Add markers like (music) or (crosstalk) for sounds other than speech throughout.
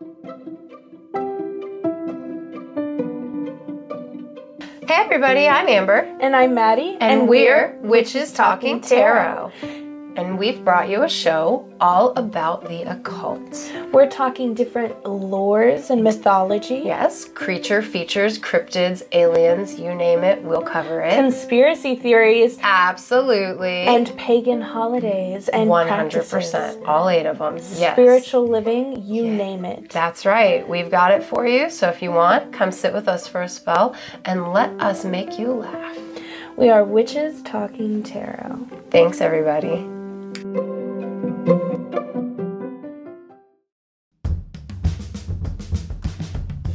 Hey everybody, I'm Amber. And I'm Maddie. And, we're Witches Talking Tarot. And we've brought you a show all about the occult. We're talking different lores and mythology. Yes, creature features, cryptids, aliens, you name it, we'll cover it. Conspiracy theories. Absolutely. And pagan holidays and 100%. practices. All eight of them. Yes. Spiritual living, you Yeah. name it. That's right. We've got it for you. So if you want, come sit with us for a spell and let us make you laugh. We are Witches Talking Tarot. Thanks, everybody.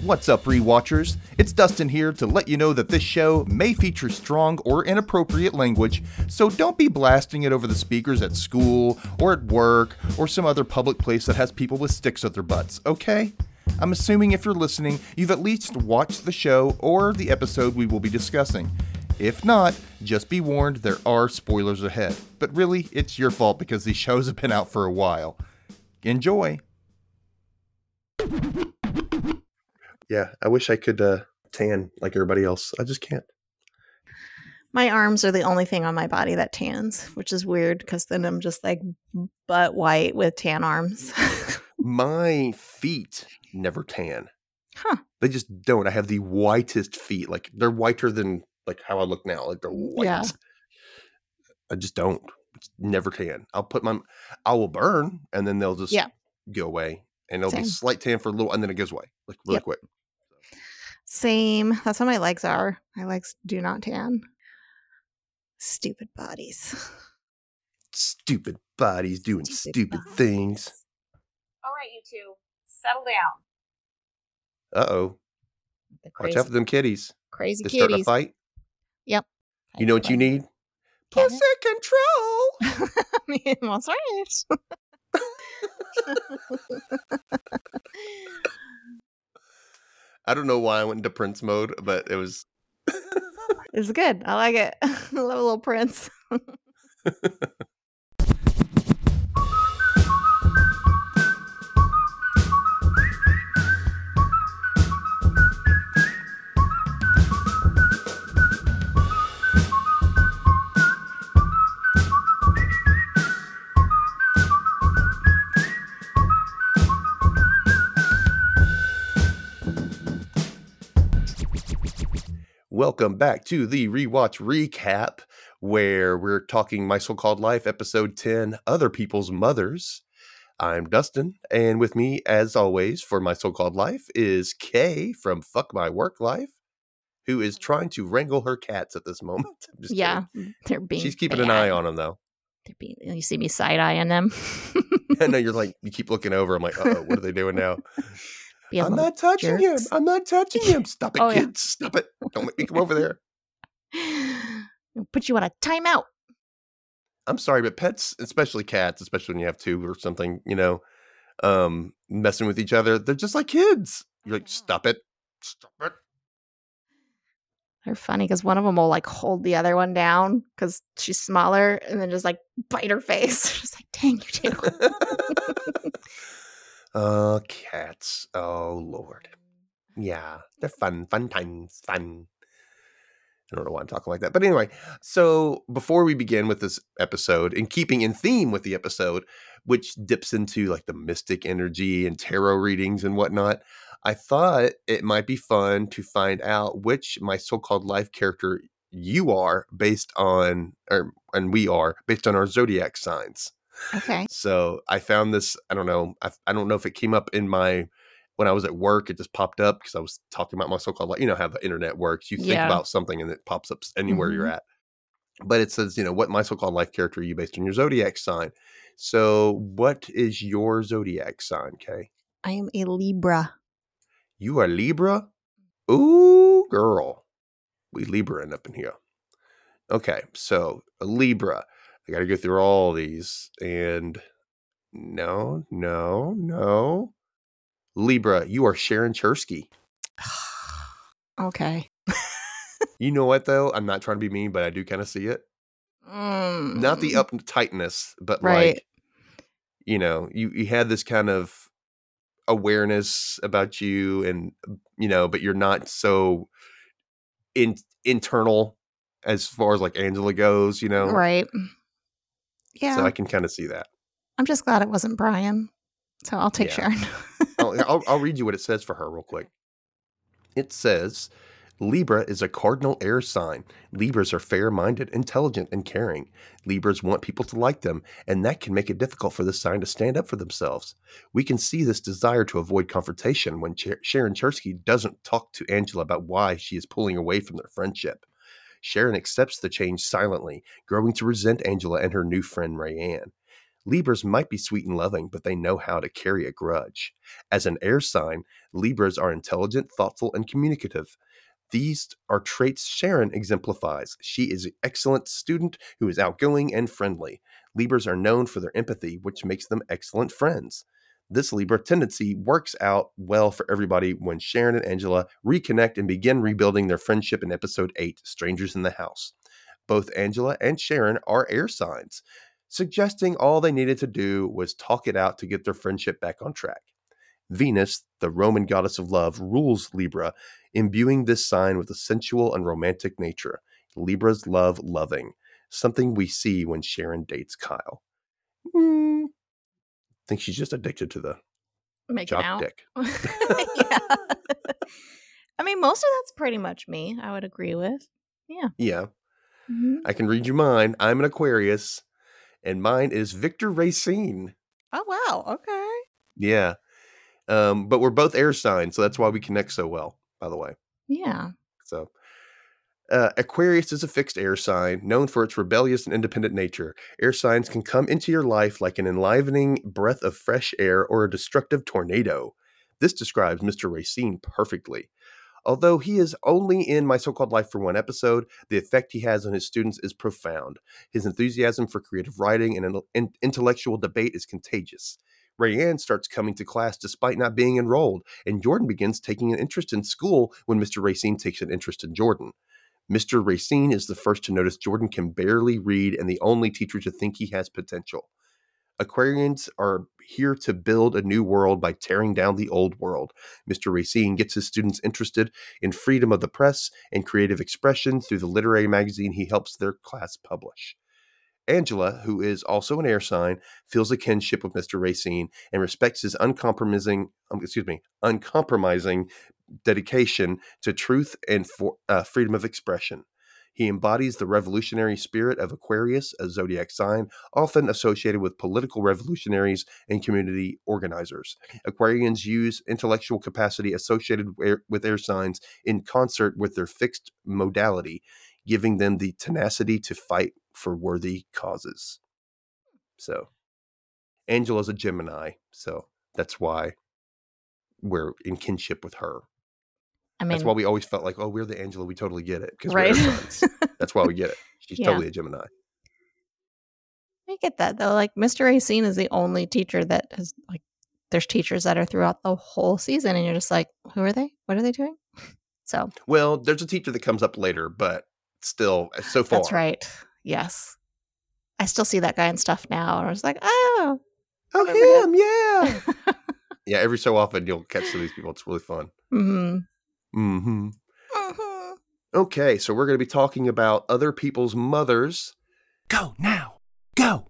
What's up, rewatchers? It's Dustin here to let you know that this show may feature strong or inappropriate language, so don't be blasting it over the speakers at school or at work or some other public place that has people with sticks at their butts, okay? I'm assuming if you're listening, you've at least watched the show or the episode we will be discussing. If not, just be warned there are spoilers ahead. But really, it's your fault because these (laughs) shows have been out for a while. Enjoy! Yeah, I wish I could uh, tan like everybody else. I just can't. My arms are the only thing on my body that tans, which is weird because then I'm just like butt white with tan arms. (laughs) My feet never tan. Huh. They just don't. I have the whitest feet. Like they're whiter than like how I look now. Like they're white. Yeah. I just don't. It's never tan. I'll put my I will burn and then they'll just Yeah. go away. And it'll be slight tan for a little and then it goes away. Like really Yep. quick. Same. That's how my legs are. My legs do not tan. Stupid bodies. Stupid bodies doing Stupid stupid, bodies. things. All right, you two, settle down. Uh oh. Watch out for them kitties. crazy They start a kitties. fight. Yep. You know what you need? Pussy control. I mean, that's right. (laughs) I don't know why I went into Prince mode, but it was It's good. I like it. I (laughs) love a little prince. (laughs) Welcome back to the rewatch recap, where we're talking My So Called Life, episode 10 Other People's Mothers. I'm Dustin, and with me, as always, for My So Called Life is Kay from Fuck My Work Life, who is trying to wrangle her cats at this (laughs) moment. Yeah, kidding. they're being. She's keeping an eye on them, though. They're being, you see me side eyeing them. I know you're (laughs) like, you keep looking over. I'm like, oh, what are they doing now? Being I'm not touching him. I'm not touching him. Stop it, Oh, yeah. kids. Stop it. Don't make me come over there. I'll (sighs) Put you on a timeout. I'm sorry, but pets, especially cats, especially when you have two or something, you know, um, messing with each other, they're just like kids. You're like, stop it. Stop it. They're funny because one of them will like hold the other one down because she's smaller, and then just like bite her face. (laughs) just like, dang you (laughs) two. (laughs) oh, cats. Oh, Lord. Yeah, they're fun, fun times, fun. I don't know why I'm talking like that. But anyway, so before we begin with this episode, and keeping in theme with the episode, which dips into like the mystic energy and tarot readings and whatnot, I thought it might be fun to find out which my so-called life character you are based on, or and we are based on our zodiac signs. Okay. So I found this. I don't know. I, I don't know if it came up in my when I was at work. It just popped up because I was talking about my so-called like you know how the internet works. You think Yeah. about something and it pops up anywhere you're Mhm. at. But it says you know what my so-called life character are you based on your zodiac sign. So what is your zodiac sign, Kay? I am a Libra. You are Libra. Ooh, girl, we Libra end up in here. Okay, so a Libra. I got to go through all these and no, no, no. Libra, you are Sharon Cherski. (sighs) okay. (laughs) You know what though? I'm not trying to be mean, but I do kind of see it. Not the Mm, uptightness, but Right. like you know, you you had this kind of awareness about you and you know but you're not so in internal as far as like angela goes you know Right. Yeah. so i can kind of see that I'm just glad it wasn't Brian. So I'll take Yeah. Sharon. (laughs) I'll, I'll, I'll read you what it says for her real quick. It says Libra is a cardinal air sign. Libras are fair minded, intelligent, and caring. Libras want people to like them, and that can make it difficult for the sign to stand up for themselves. We can see this desire to avoid confrontation when Cher- Sharon Cherski doesn't talk to Angela about why she is pulling away from their friendship. Sharon accepts the change silently, growing to resent Angela and her new friend Rayanne. Libras might be sweet and loving, but they know how to carry a grudge. As an air sign, Libras are intelligent, thoughtful, and communicative. These are traits Sharon exemplifies. She is an excellent student who is outgoing and friendly. Libras are known for their empathy, which makes them excellent friends. This Libra tendency works out well for everybody when Sharon and Angela reconnect and begin rebuilding their friendship in episode 8, Strangers in the House. Both Angela and Sharon are air signs, suggesting all they needed to do was talk it out to get their friendship back on track. Venus, the Roman goddess of love, rules Libra, imbuing this sign with a sensual and romantic nature. Libras love loving, something we see when Sharon dates Kyle. Hmm. I think she's just addicted to the Making jock out. dick. (laughs) (laughs) yeah. I mean, most of that's pretty much me. I would agree with. Yeah. Yeah, Mhm. I can read you mine. I'm an Aquarius, and mine is Victor Racine. Oh wow. Okay. Yeah. Um, but we're both air signs, so that's why we connect so well, by the way. Yeah. So, uh, Aquarius is a fixed air sign known for its rebellious and independent nature. Air signs can come into your life like an enlivening breath of fresh air or a destructive tornado. This describes Mr. Racine perfectly. Although he is only in My So Called Life for one episode, the effect he has on his students is profound. His enthusiasm for creative writing and in- in- intellectual debate is contagious. Rayanne starts coming to class despite not being enrolled, and Jordan begins taking an interest in school when Mr. Racine takes an interest in Jordan. Mr. Racine is the first to notice Jordan can barely read and the only teacher to think he has potential. Aquarians are here to build a new world by tearing down the old world. Mr. Racine gets his students interested in freedom of the press and creative expression through the literary magazine he helps their class publish. Angela, who is also an air sign, feels a kinship with Mr. Racine and respects his uncompromising, um, excuse me, uncompromising dedication to truth and for, uh, freedom of expression. He embodies the revolutionary spirit of Aquarius, a zodiac sign often associated with political revolutionaries and community organizers. Aquarians use intellectual capacity associated with air signs in concert with their fixed modality, giving them the tenacity to fight for worthy causes. So, Angela's a Gemini, so that's why we're in kinship with her. I mean, That's why we always felt like, oh, we're the Angela. We totally get it because right. we're. That's why we get it. (laughs) She's Yeah. totally a Gemini. I get that though. Like Mr. Racine is the only teacher that has like. There's teachers that are throughout the whole season, and you're just like, who are they? What are they doing? (laughs) So Well, there's a teacher that comes up later, but still, uh, so far. that's right. Yes, I still see that guy and stuff now, and I was like, oh, Oh, Remember him, yeah. (laughs) yeah, every so often you'll catch some of these people. It's really fun. Mm-hmm. Mm hmm. Okay, so we're going to be talking about other people's mothers. Go now. Go.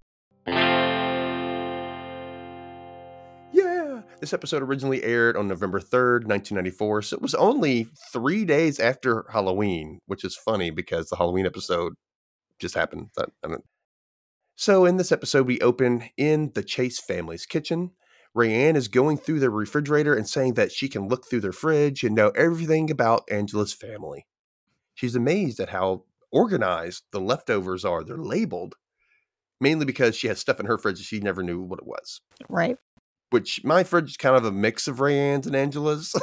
This episode originally aired on November 3rd, 1994. So it was only three days after Halloween, which is funny because the Halloween episode just happened. I So in this episode, we open in the Chase family's kitchen. Rayanne is going through their refrigerator and saying that she can look through their fridge and know everything about Angela's family. She's amazed at how organized the leftovers are. They're labeled, mainly because she has stuff in her fridge that she never knew what it was. right. Which my fridge is kind of a mix of Rayanne's and Angela's.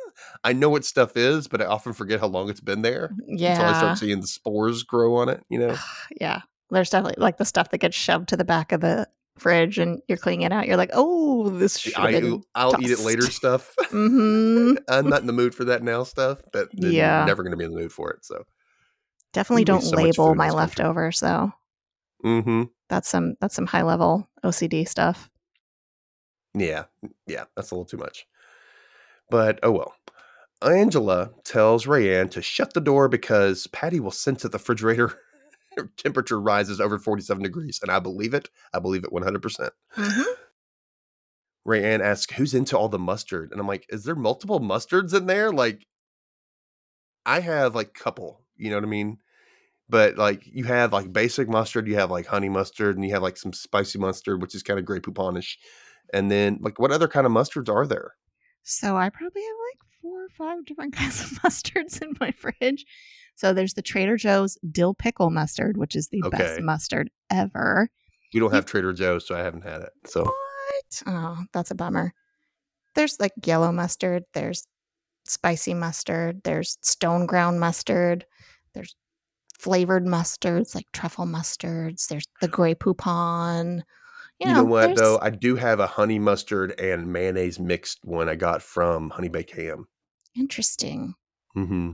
(laughs) I know what stuff is, but I often forget how long it's been there until I start seeing the spores grow on it. You know, (sighs) yeah. There's definitely like the stuff that gets shoved to the back of the fridge, and you're cleaning it out. You're like, oh, this should I, been I'll eat it later stuff. (laughs) hmm (laughs) I'm not in the mood for that now stuff, but Yeah. never going to be in the mood for it. So, Definitely don't so label my country. leftovers though. mm-hmm. That's some that's some high level OCD stuff. Yeah, yeah, that's a little too much. But oh well. Angela tells Rayanne to shut the door because Patty will sense that the refrigerator (laughs) temperature rises over 47 degrees. And I believe it. I believe it 100%. percent Mhm. Rayanne asks, Who's into all the mustard? And I'm like, Is there multiple mustards in there? Like, I have like couple, you know what I mean? But like, you have like basic mustard, you have like honey mustard, and you have like some spicy mustard, which is kind of Grey Pouponish. And then, like, what other kind of mustards are there? So I probably have like four or five different (laughs) kinds of mustards in my fridge. So there's the Trader Joe's dill pickle mustard, which is the best mustard ever. We don't have Trader Joe's, so I haven't had it. So, What? Oh, that's a bummer. There's like yellow mustard, there's spicy mustard, there's stone ground mustard, there's flavored mustards like truffle mustards, there's the Grey Poupon. You know, what, there's- though? I do have a honey mustard and mayonnaise mixed one I got from Honey Baked Ham. Interesting. Mm-hmm.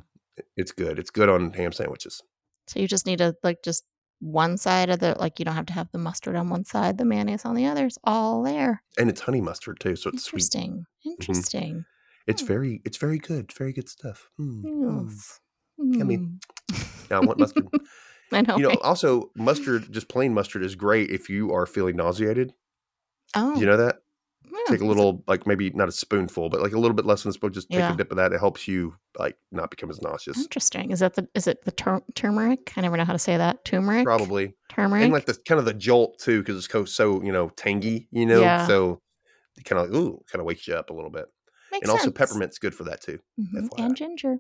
It's good. It's good on ham sandwiches. So you just need to like just one side of the like you don't have to have the mustard on one side, the mayonnaise on the other. It's all there. And it's honey mustard too, so it's sweet. Interesting. Interesting. It's Hmm. very, it's very good. Very good stuff. Mm, mm. Yes. Mm. Yeah, I want mustard. (laughs) (laughs) I know. you know, right? (laughs) also mustard, just plain mustard, is great if you are feeling nauseated. oh, you know that? yeah, Take a little, like maybe not a spoonful, but like a little bit less than a spoon. Just take Yeah. a dip of that. It helps you like not become as nauseous. Interesting. Is that the is it the tur- turmeric? I never know how to say that. Turmeric. Probably. Turmeric. and like the kind of the jolt too, because it's so, so you know tangy, you know. Yeah. So it kind of like, ooh, kind of wakes you up a little bit. Makes and also peppermint's good for that too. Mhm, and ginger.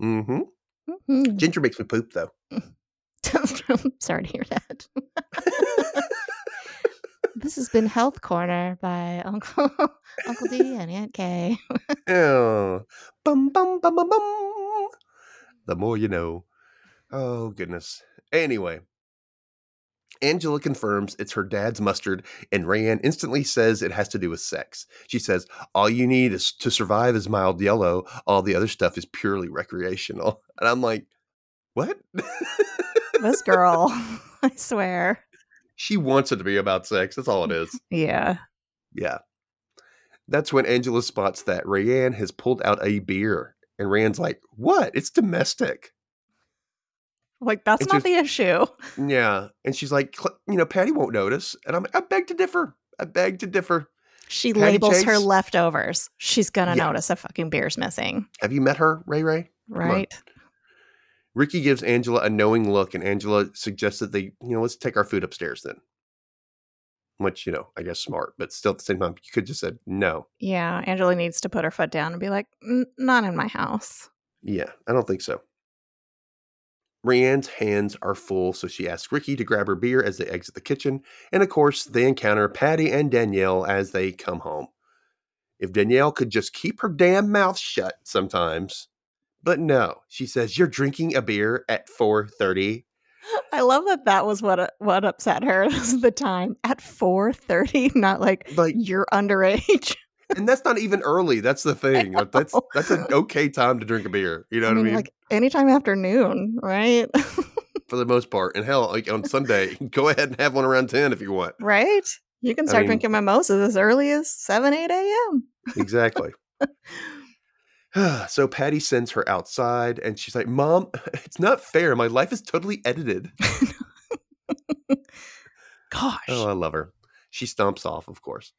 hmm Mhm. Ginger makes me poop though. (laughs) Sorry to hear that. (laughs) this has been Health Corner by Uncle (laughs) Uncle D and Aunt Kay. Oh, bum bum bum bum bum. The more you know. Oh goodness. Anyway, Angela confirms it's her dad's mustard, and Rayanne instantly says it has to do with sex. She says, "All you need is to survive is mild yellow. All the other stuff is purely recreational." And I'm like, "What?" This girl, (laughs) I swear. she wants it to be about sex. That's all it (laughs) is. Yeah. Yeah. That's when Angela spots that Rayanne has pulled out a beer. And Rayanne's like, What? It's domestic. Like that's It's not the issue. Yeah. And she's like, You know, Patty won't notice. And I'm like, I beg to differ. I beg to differ. She Patty labels her leftovers. She's gonna Yeah. notice a fucking beer's missing, Have you met her, Ray Ray? right? Ricky gives Angela a knowing look, and Angela suggests that they, you know, let's take our food upstairs then. Which, you know, I guess smart, but still at the same time, you could just said no. Yeah, Angela needs to put her foot down and be like, "Not in my house." Yeah, I don't think so. Rayanne's hands are full, so she asks Ricky to grab her beer as they exit the kitchen. And of course, they encounter Patty and Danielle as they come home. If Danielle could just keep her damn mouth shut sometimes. But no, she says, You're drinking a beer at 4:30. I love that that was what uh, what upset her (laughs) was the time at four thirty, not like Like, you're underage. (laughs) and that's not even early. That's the thing. Like, that's that's an okay time to drink a beer. You know I what mean, I mean? like anytime after noon, right? (laughs) For the most part. And hell, like on Sunday, go ahead and have one around 10 if you want. right? You can I start mean- drinking mimosas as early as seven, eight a.m. Exactly. (sighs) so Patty sends her outside and she's like, Mom, (laughs) it's not fair. My life is totally edited. (laughs) Gosh, Oh, I love her. She stomps off, of course.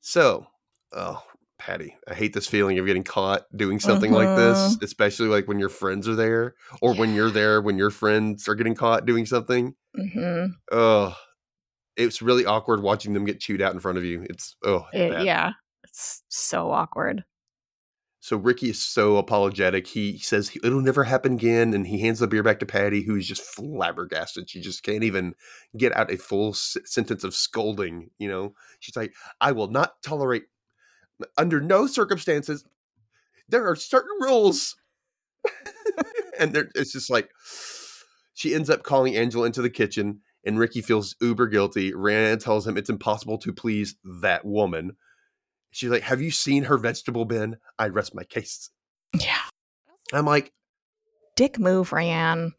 So, oh, Patty, I hate this feeling of getting caught doing something like this, especially like when your friends are there or when you're there when your friends are getting caught doing something. hmm Oh, it's really awkward watching them get chewed out in front of you. It's, oh, bad. yeah, it's so awkward. So Ricky is so apologetic. He says it'll never happen again, and he hands the beer back to Patty, who's just flabbergasted. She just can't even get out a full s- sentence of scolding. You know, she's like, "I will not tolerate, under no circumstances. There are certain rules," (laughs) and there, it's just like she ends up calling Angela into the kitchen, and Ricky feels uber guilty. Rayanne tells him it's impossible to please that woman. She's like, Have you seen her vegetable bin? I rest my case. Yeah, I'm like, dick move, Rayanne.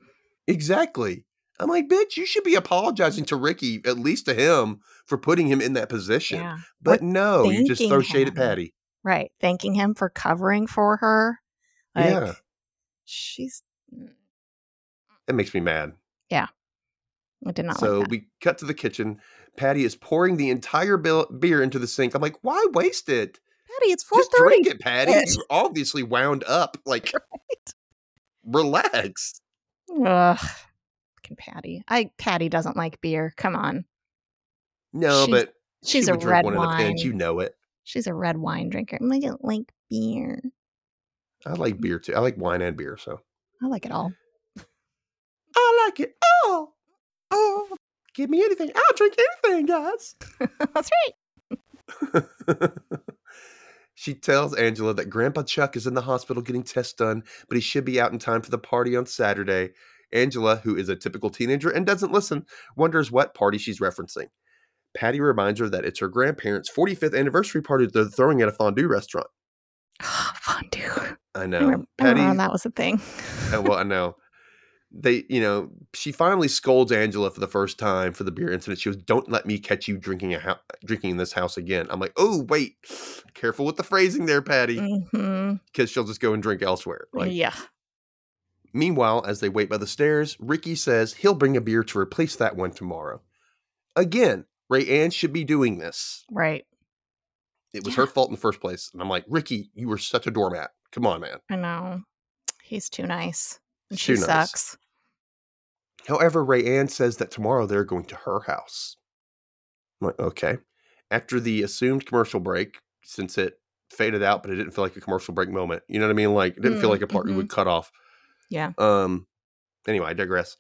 Exactly. I'm like, bitch, you should be apologizing to Ricky, at least to him, for putting him in that position. Yeah. But no, you just throw shade at. Patty. Right. Thanking him for covering for her. Like, Yeah. She's. It makes me mad. Yeah. I did not so like that. we cut to the kitchen. Patty is pouring the entire beer into the sink. I'm like, why waste it? Patty, it's four Just drink it, Patty. Yes. You're obviously wound up. Like, (laughs) relax. Ugh. Fucking Patty. I Patty doesn't like beer. Come on. No, She's- but She's she a red one in a wine. pinch. You know it. She's a red wine drinker. I don't like beer. I like beer too. I like wine and beer. So I like it all. I like it all. Give me anything. I'll drink anything, guys. (laughs) That's right. (laughs) she tells Angela that Grandpa Chuck is in the hospital getting tests done, but he should be out in time for the party on Saturday. Angela, who is a typical teenager and doesn't listen, wonders what party she's referencing. Patty reminds her that it's her grandparents' 45th anniversary party they're throwing at a fondue restaurant. (gasps) Fondue. I I know. remember, I Patty, remember when that was a thing. Oh, well, I know. (laughs) They, you know, she finally scolds Angela for the first time for the beer incident. She goes, "Don't let me catch you drinking a hou- drinking in this house again." I'm like, "Oh, wait, careful with the phrasing there, Patty, mm-hmm. because she'll just go and drink elsewhere." Like, yeah. meanwhile, as they wait by the stairs, Ricky says he'll bring a beer to replace that one tomorrow. Again, Rayanne should be doing this. Right. It was Yeah. her fault in the first place, and I'm like, Ricky, you were such a doormat. Come on, man. I know. He's too nice. And she nice. sucks. However, Rayanne says that tomorrow they're going to her house. I'm like, okay. After the assumed commercial break, since it faded out, but it didn't feel like a commercial break moment. You know what I mean? Like it didn't feel Mm, like a part we mhm. would cut off. Yeah. Um anyway, I digress.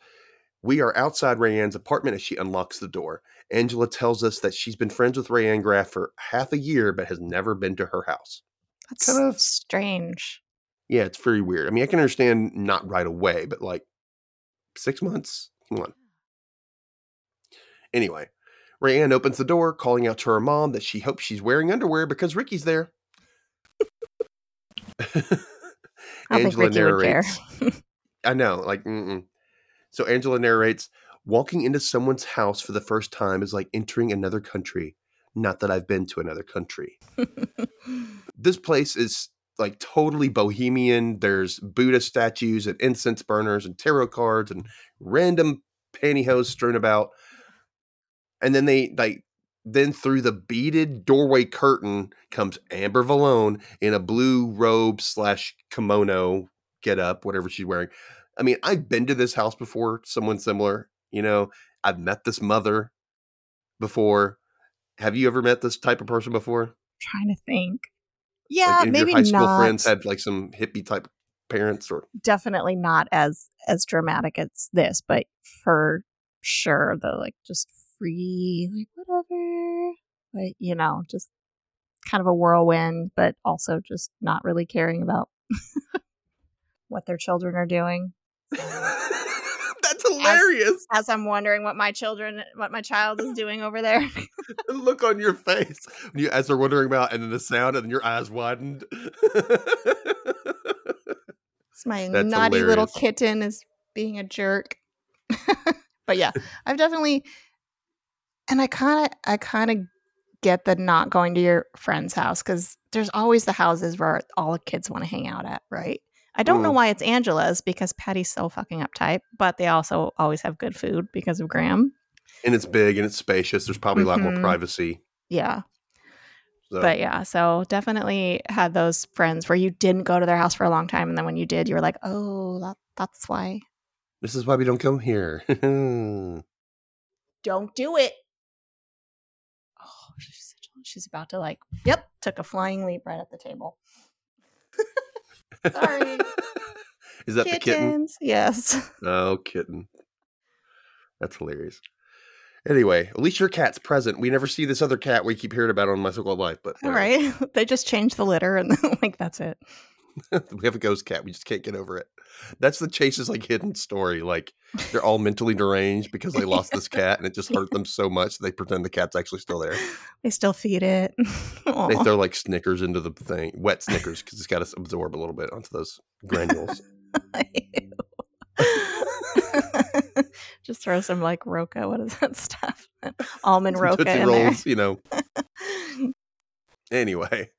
We are outside Rayanne's apartment as she unlocks the door. Angela tells us that she's been friends with Rayanne Graff for half a year, but has never been to her house. That's Kind of- strange. Yeah, it's very weird. I mean, I can understand not right away, but like six months? Come on. Anyway, Rayanne opens the door, calling out to her mom that she hopes she's wearing underwear because Ricky's there. (laughs) I don't think Ricky would care. I know, like, mm-mm. so Angela narrates walking into someone's house for the first time is like entering another country. Not that I've been to another country. (laughs) this place is like totally bohemian. There's Buddha statues and incense burners and tarot cards and random pantyhose strewn about. And then they like then through the beaded doorway curtain comes Amber Valone in a blue robe slash kimono get up, whatever she's wearing. I mean, I've been to this house before, someone similar. You know, I've met this mother before. Have you ever met this type of person before? trying to think. Yeah, like, maybe your high school not. friends had like some hippie type parents or definitely not as as dramatic as this, but for sure the like just free, like whatever. Like, you know, just kind of a whirlwind, but also just not really caring about (laughs) what their children are doing. (laughs) That's hilarious. As I'm wondering what my children what my child is doing over there. (laughs) Look on your face you, as they're wondering about, and then the sound, and then your eyes widened. It's my That's naughty little kitten is being a jerk. (laughs) but yeah, (laughs) I've definitely and I kind of I kind of get the not going to your friend's house cuz there's always the houses where all the kids want to hang out at, right? I don't know Mm. why it's Angela's because Patty's so fucking uptight, but they also always have good food because of Graham. and it's big and it's spacious. There's probably a lot more Mhm. privacy. Yeah. So. But yeah, so definitely had those friends where you didn't go to their house for a long time and then when you did, you were like, "Oh, that, that's why." this is why we don't come here. (laughs) don't do it. Oh, she's, she's about to like, yep, took a flying leap right at the table. Sorry. (laughs) is that the kitten? Kittens. Yes. (laughs) Oh, kitten. That's hilarious. Anyway, at least your cat's present. We never see this other cat we keep hearing about on My So Called Life, but All whatever. right. (laughs) They just changed the litter and like that's it. we have a ghost cat. We just can't get over it. That's the Chase's like hidden story. Like they're all mentally deranged because they lost this (laughs) cat and it just hurt them so much they pretend the cat's actually still there. They still feed it. (laughs) They throw like Snickers into the thing, wet Snickers, because it's got to absorb a little bit onto those granules. (laughs) Just throw some like roca. What is that stuff? Almond Some roca Tootsie in there. Rolls, you know. Anyway,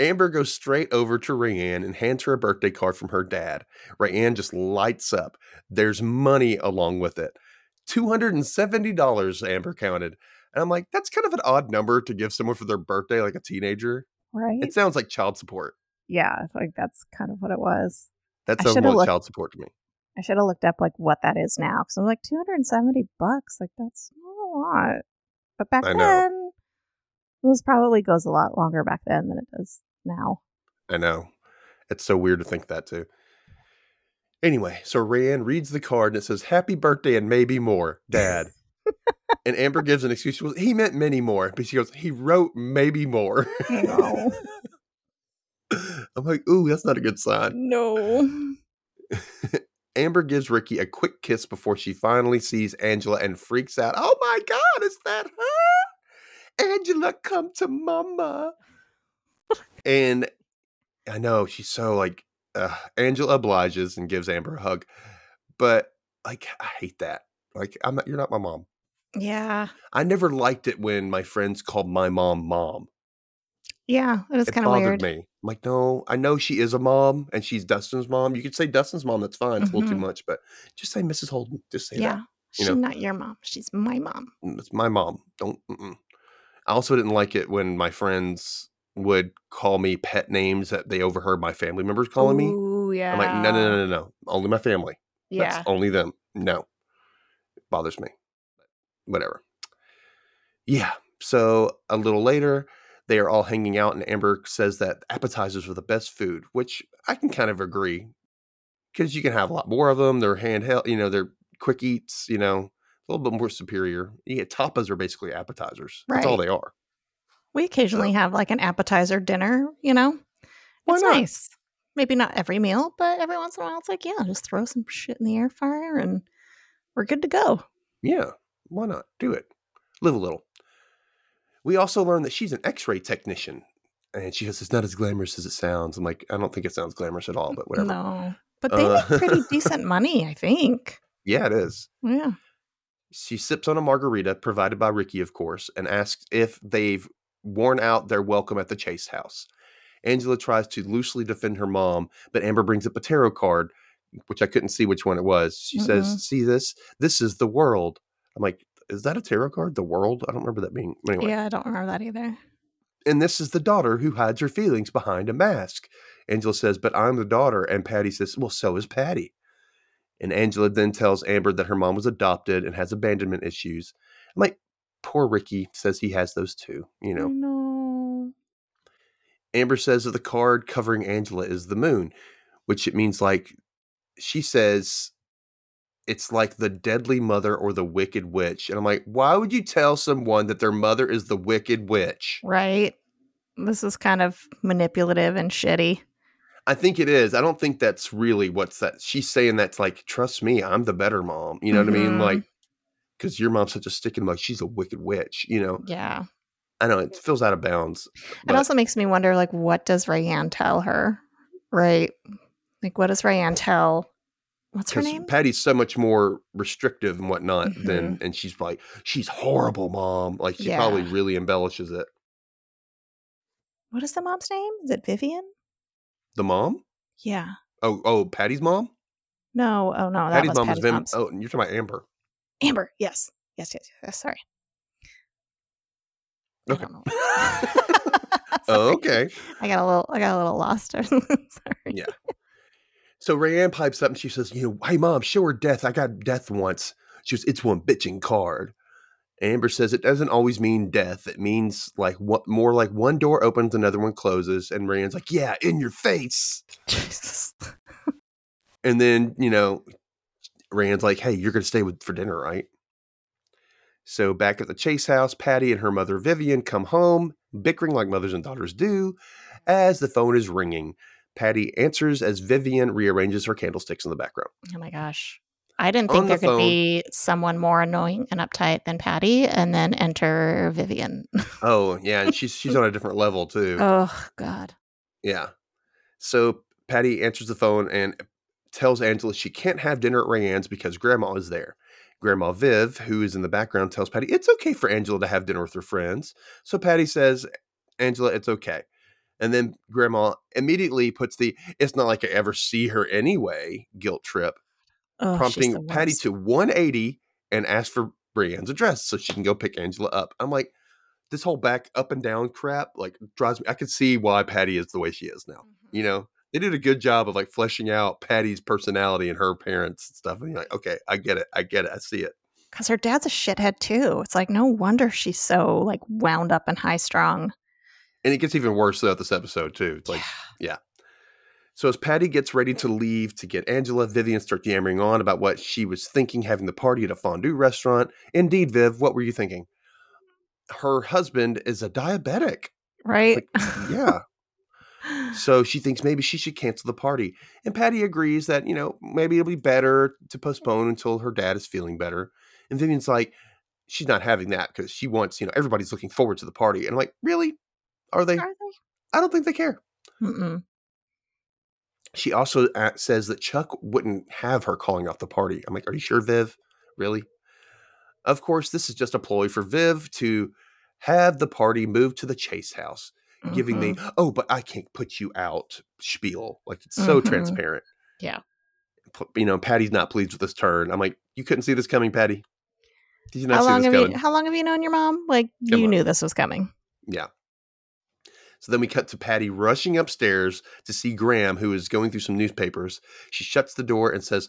Amber goes straight over to Rayanne and hands her a birthday card from her dad. Rayanne just lights up. There's money along with it. $270, Amber counted. And I'm like, that's kind of an odd number to give someone for their birthday, like a teenager. right? It sounds like child support. yeah, like that's kind of what it was. That sounds like looked- child support to me. I should have looked up like what that is now because I'm like 270 bucks. Like that's not a lot. But back I know. This probably goes a lot longer back then than it does now. I know. It's so weird to think that too. Anyway, so Rayanne reads the card and it says, Happy birthday and maybe more, Dad. (laughs) and Amber gives an excuse. She goes, he meant many more. But she goes, he wrote maybe more. No. (laughs) I'm like, ooh, that's not a good sign. No. (laughs) Amber gives Ricky a quick kiss before she finally sees Angela and freaks out. Oh my God, is that her? Angela, come to mama. and I know she's so like, uh, Angela obliges and gives Amber a hug. But like, I hate that. Like, I'm not, you're not my mom. Yeah. I never liked it when my friends called my mom mom. Yeah. it was kind of bothered weird. me. I'm like, no, I know she is a mom and she's Dustin's mom. You could say Dustin's mom, that's fine. It's a little too Mhm. much, but just say Mrs. Holden. Just say Yeah. that. She's know. not your mom. She's my mom. Mm, It's my mom. Don't. Mm-mm. I also didn't like it when my friends would call me pet names that they overheard my family members calling me. Ooh, yeah. I'm like, no, no, no, no, no. Only my family. Yeah. That's only them. No. It bothers me. Whatever. Yeah. So a little later, they are all hanging out, and Amber says that appetizers are the best food, which I can kind of agree because you can have a lot more of them. They're handheld, you know, they're quick eats, you know, a little bit more superior. You get tapas are basically appetizers. That's all they are. We occasionally have like an appetizer dinner, you know? Why it's not? nice. Maybe not every meal, but every once in a while it's like, yeah, just throw some shit in the air fryer and we're good to go. Yeah. Why not? Do it. Live a little. We also learned that she's an x ray technician. And she goes, It's not as glamorous as it sounds. I'm like, I don't think it sounds glamorous at all, but whatever. No. But they Uh, make pretty (laughs) decent money, I think. Yeah, it is. Yeah. She sips on a margarita, provided by Ricky, of course, and asks if they've worn out their welcome at the Chase house. Angela tries to loosely defend her mom, but Amber brings up a tarot card, which I couldn't see which one it was. She Mm-mm. says, See this? This is the world. I'm like, Is that a tarot card? The world? I don't remember that being. Anyway. Yeah, I don't remember that either. And this is the daughter who hides her feelings behind a mask. Angela says, But I'm the daughter. And Patty says, Well, so is Patty. And Angela then tells Amber that her mom was adopted and has abandonment issues. I'm like, Poor Ricky says he has those too. You know, No. Amber says that the card covering Angela is the moon, which it means like, she says, it's like the deadly mother or the wicked witch. And I'm like, why would you tell someone that their mother is the wicked witch? Right. This is kind of manipulative and shitty. I think it is. I don't think that's really what's that. She's saying that's like, trust me, I'm the better mom. You know what I mean? Mhm. Like, because your mom's such a stick in the mud. She's a wicked witch. You know, Yeah. I know it feels out of bounds. It also makes me wonder, like, what does Rayanne tell her? Right? Like, what does Rayanne tell? What's her name? Patty's so much more restrictive and whatnot Mm-hmm. than, and she's like, she's horrible, mom. Like she Yeah. probably really embellishes it. What is the mom's name? Is it Vivian? The mom? Yeah. Oh, oh, Patty's mom. No. Oh no, that Patty's was mom Patty's is Viv. mom's. Oh, you're talking about Amber. Amber. Yes. Yes. Yes. Yes. Sorry. I Okay. (laughs) (laughs) Sorry. okay. I got a little. I got a little lost. (laughs) Sorry. Yeah. So Rayanne pipes up and she says, "You know, hey mom, show her death. I got death once." She was, "It's one bitching card." Amber says it doesn't always mean death. It means like what more like one door opens, another one closes, and Rayanne's like, "Yeah, in your face." Jesus. And then you know, Rayanne's like, "Hey, you're gonna stay with for dinner, right?" So back at the Chase house, Patty and her mother Vivian come home, bickering like mothers and daughters do, as the phone is ringing. Patty answers as Vivian rearranges her candlesticks in the background. Oh my gosh. I didn't think there the could phone- be someone more annoying and uptight than Patty, and then enter Vivian. (laughs) Oh yeah, and she's she's on a different level too. oh God. Yeah. So Patty answers the phone and tells Angela she can't have dinner at Rayanne's because Grandma is there. Grandma Viv, who is in the background, tells Patty it's okay for Angela to have dinner with her friends. So Patty says, Angela, it's okay. And then Grandma immediately puts the it's not like I ever see her anyway guilt trip, Oh, prompting Patty worst. to 180 and ask for Rayanne's address so she can go pick Angela up. I'm like, this whole back up and down crap like drives me. I can see why Patty is the way she is now. You mm-hmm. know, they did a good job of like fleshing out Patty's personality and her parents and stuff. And you're like, okay, I get it. I get it. I see it. Because her dad's a shithead too. It's like no wonder she's so like wound up and high strung. And it gets even worse throughout this episode too. It's like, so as Patty gets ready to leave to get Angela, Vivian starts yammering on about what she was thinking having the party at a fondue restaurant. Indeed, Viv, what were you thinking? Her husband is a diabetic. right? Yeah. So she thinks maybe she should cancel the party. And Patty agrees that, you know, maybe it'll be better to postpone until her dad is feeling better. And Vivian's like, she's not having that because she wants, you know, everybody's looking forward to the party. And I'm like, really? Are they? Are they? I don't think they care. Mm-mm. She also uh, says that Chuck wouldn't have her calling off the party. I'm like, are you sure, Viv? Really? Of course, this is just a ploy for Viv to have the party move to the Chase house, giving Mhm. the, oh, but I can't put you out spiel. Like, it's so Mhm. transparent. Yeah. You know, Patty's not pleased with this turn. I'm like, you couldn't see this coming, Patty? Did you not how see long this have coming? you how long have you known your mom? Like Come you on. knew this was coming. Yeah. So then we cut to Patty rushing upstairs to see Graham, who is going through some newspapers. She shuts the door and says,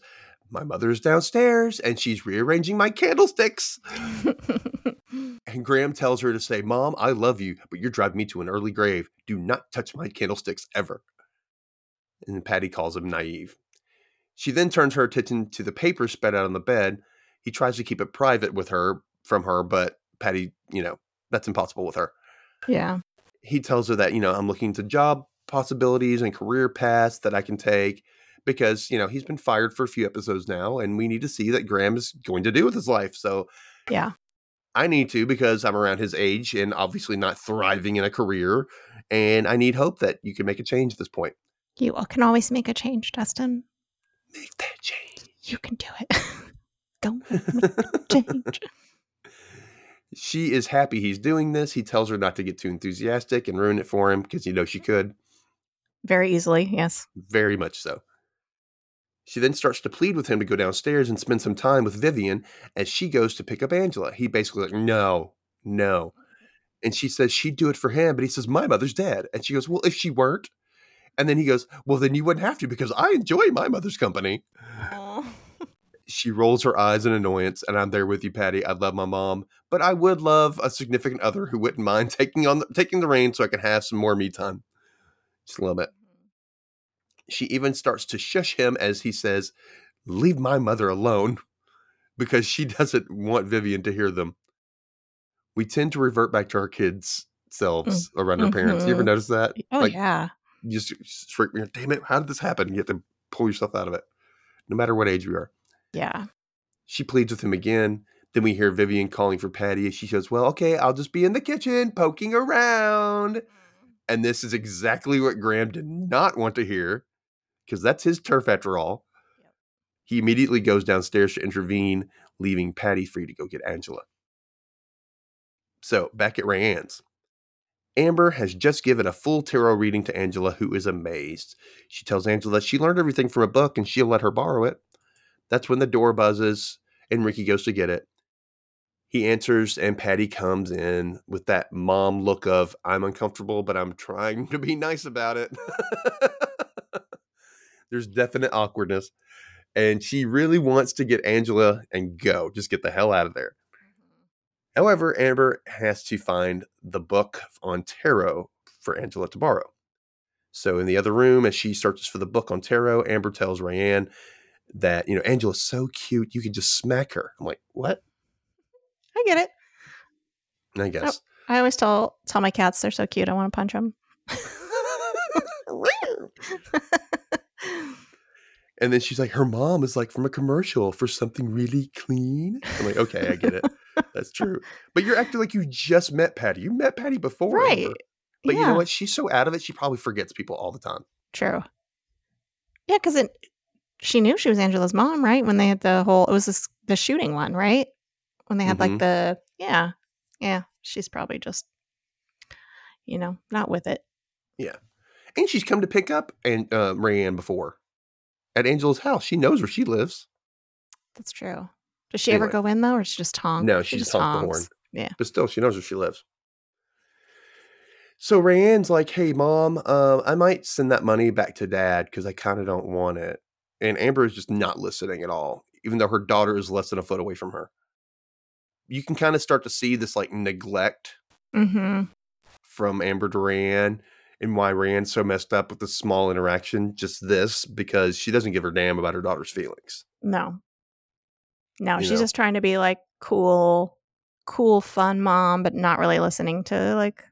My mother is downstairs and she's rearranging my candlesticks. (laughs) And Graham tells her to say, Mom, I love you, but you're driving me to an early grave. Do not touch my candlesticks ever. And Patty calls him naive. She then turns her attention to the paper spread out on the bed. He tries to keep it private with her from her, but Patty, you know, that's impossible with her yeah. He tells her that you know i'm looking to job possibilities and career paths that i can take because you know he's been fired for a few episodes now and we need to see that graham is going to do with his life so Yeah. i need to because i'm around his age and obviously not thriving in a career and i need hope that you can make a change at this point You can always make a change, Dustin. make that change You can do it. (laughs) Go make change. (laughs) she is happy he's doing this he tells her not to get too enthusiastic and ruin it for him because you know she could Very easily, yes. Very much so. She then starts to plead with him to go downstairs and spend some time with Vivian as she goes to pick up Angela. He basically like, no, no. And she says she'd do it for him, but he says, My mother's dead. And she goes, Well, if she weren't. And then he goes, Well, then you wouldn't have to because I enjoy my mother's company. She rolls her eyes in annoyance, and I'm there with you, Patty. I love my mom, but I would love a significant other who wouldn't mind (laughs) taking on the, taking the reins so I can have some more me time. Just a little bit. She even starts to shush him as he says, Leave my mother alone, because she (laughs) doesn't want Vivian to hear them. We tend to revert back to our kids' selves around our parents. You ever Mhm. notice that? Oh Like, yeah. You just straight, damn it, how did this happen? You have to pull yourself out of it, no matter what age we are. Yeah. She pleads with him again. Then we hear Vivian calling for Patty. She says, Well, okay, I'll just be in the kitchen poking around. Mm. And this is exactly what Graham did not want to hear because that's his turf after all. Yep. He immediately goes downstairs to intervene, leaving Patty free to go get Angela. So back at Rayanne's. Amber has just given a full tarot reading to Angela, who is amazed. She tells Angela that she learned everything from a book and she'll let her borrow it. That's when the door buzzes and Ricky goes to get it. He answers, and Patty comes in with that mom look of, I'm uncomfortable, but I'm trying (laughs) to be nice about it. There's definite awkwardness. And she really wants to get Angela and go, just get the hell out of there. Mm-hmm. However, Amber has to find the book on tarot for Angela to borrow. So in the other room, as she searches for the book on tarot, Amber tells Rayanne that, you know, Angela's so cute, you could just smack her. I'm like, what? I get it. I oh, guess. I always tell tell my cats they're so cute. I want to punch them. (laughs) and then she's like, her mom is like from a commercial for something really clean. I'm like, okay, I get it. That's true. But you're acting like you just met Patty. You met Patty before. right. Amber. But yeah. you know what? She's so out of it, she probably forgets people all the time. True. Yeah, because it she knew she was Angela's mom, right? When they had the whole it was this the shooting one, right? When they had Mhm. like the yeah, yeah. She's probably just, you know, not with it. Yeah. And she's come to pick up and uh, Marianne before at Angela's house. She knows where she lives. That's true. Does she ever go in though, or she just honk? No, she just honked the horn. Yeah. but still, she knows where she lives. So Rayanne's like, "Hey, mom, uh, I might send that money back to dad because I kind of don't want it." And Amber is just not listening at all, even though her daughter is less than a foot away from her. You can kind of start to see this like neglect Mm-hmm. from Amber to Rayanne and why Rayanne's so messed up with this small interaction. Just this because she doesn't give her damn about her daughter's feelings. No. No, You she's know? just trying to be like cool, cool, fun mom, but not really listening to like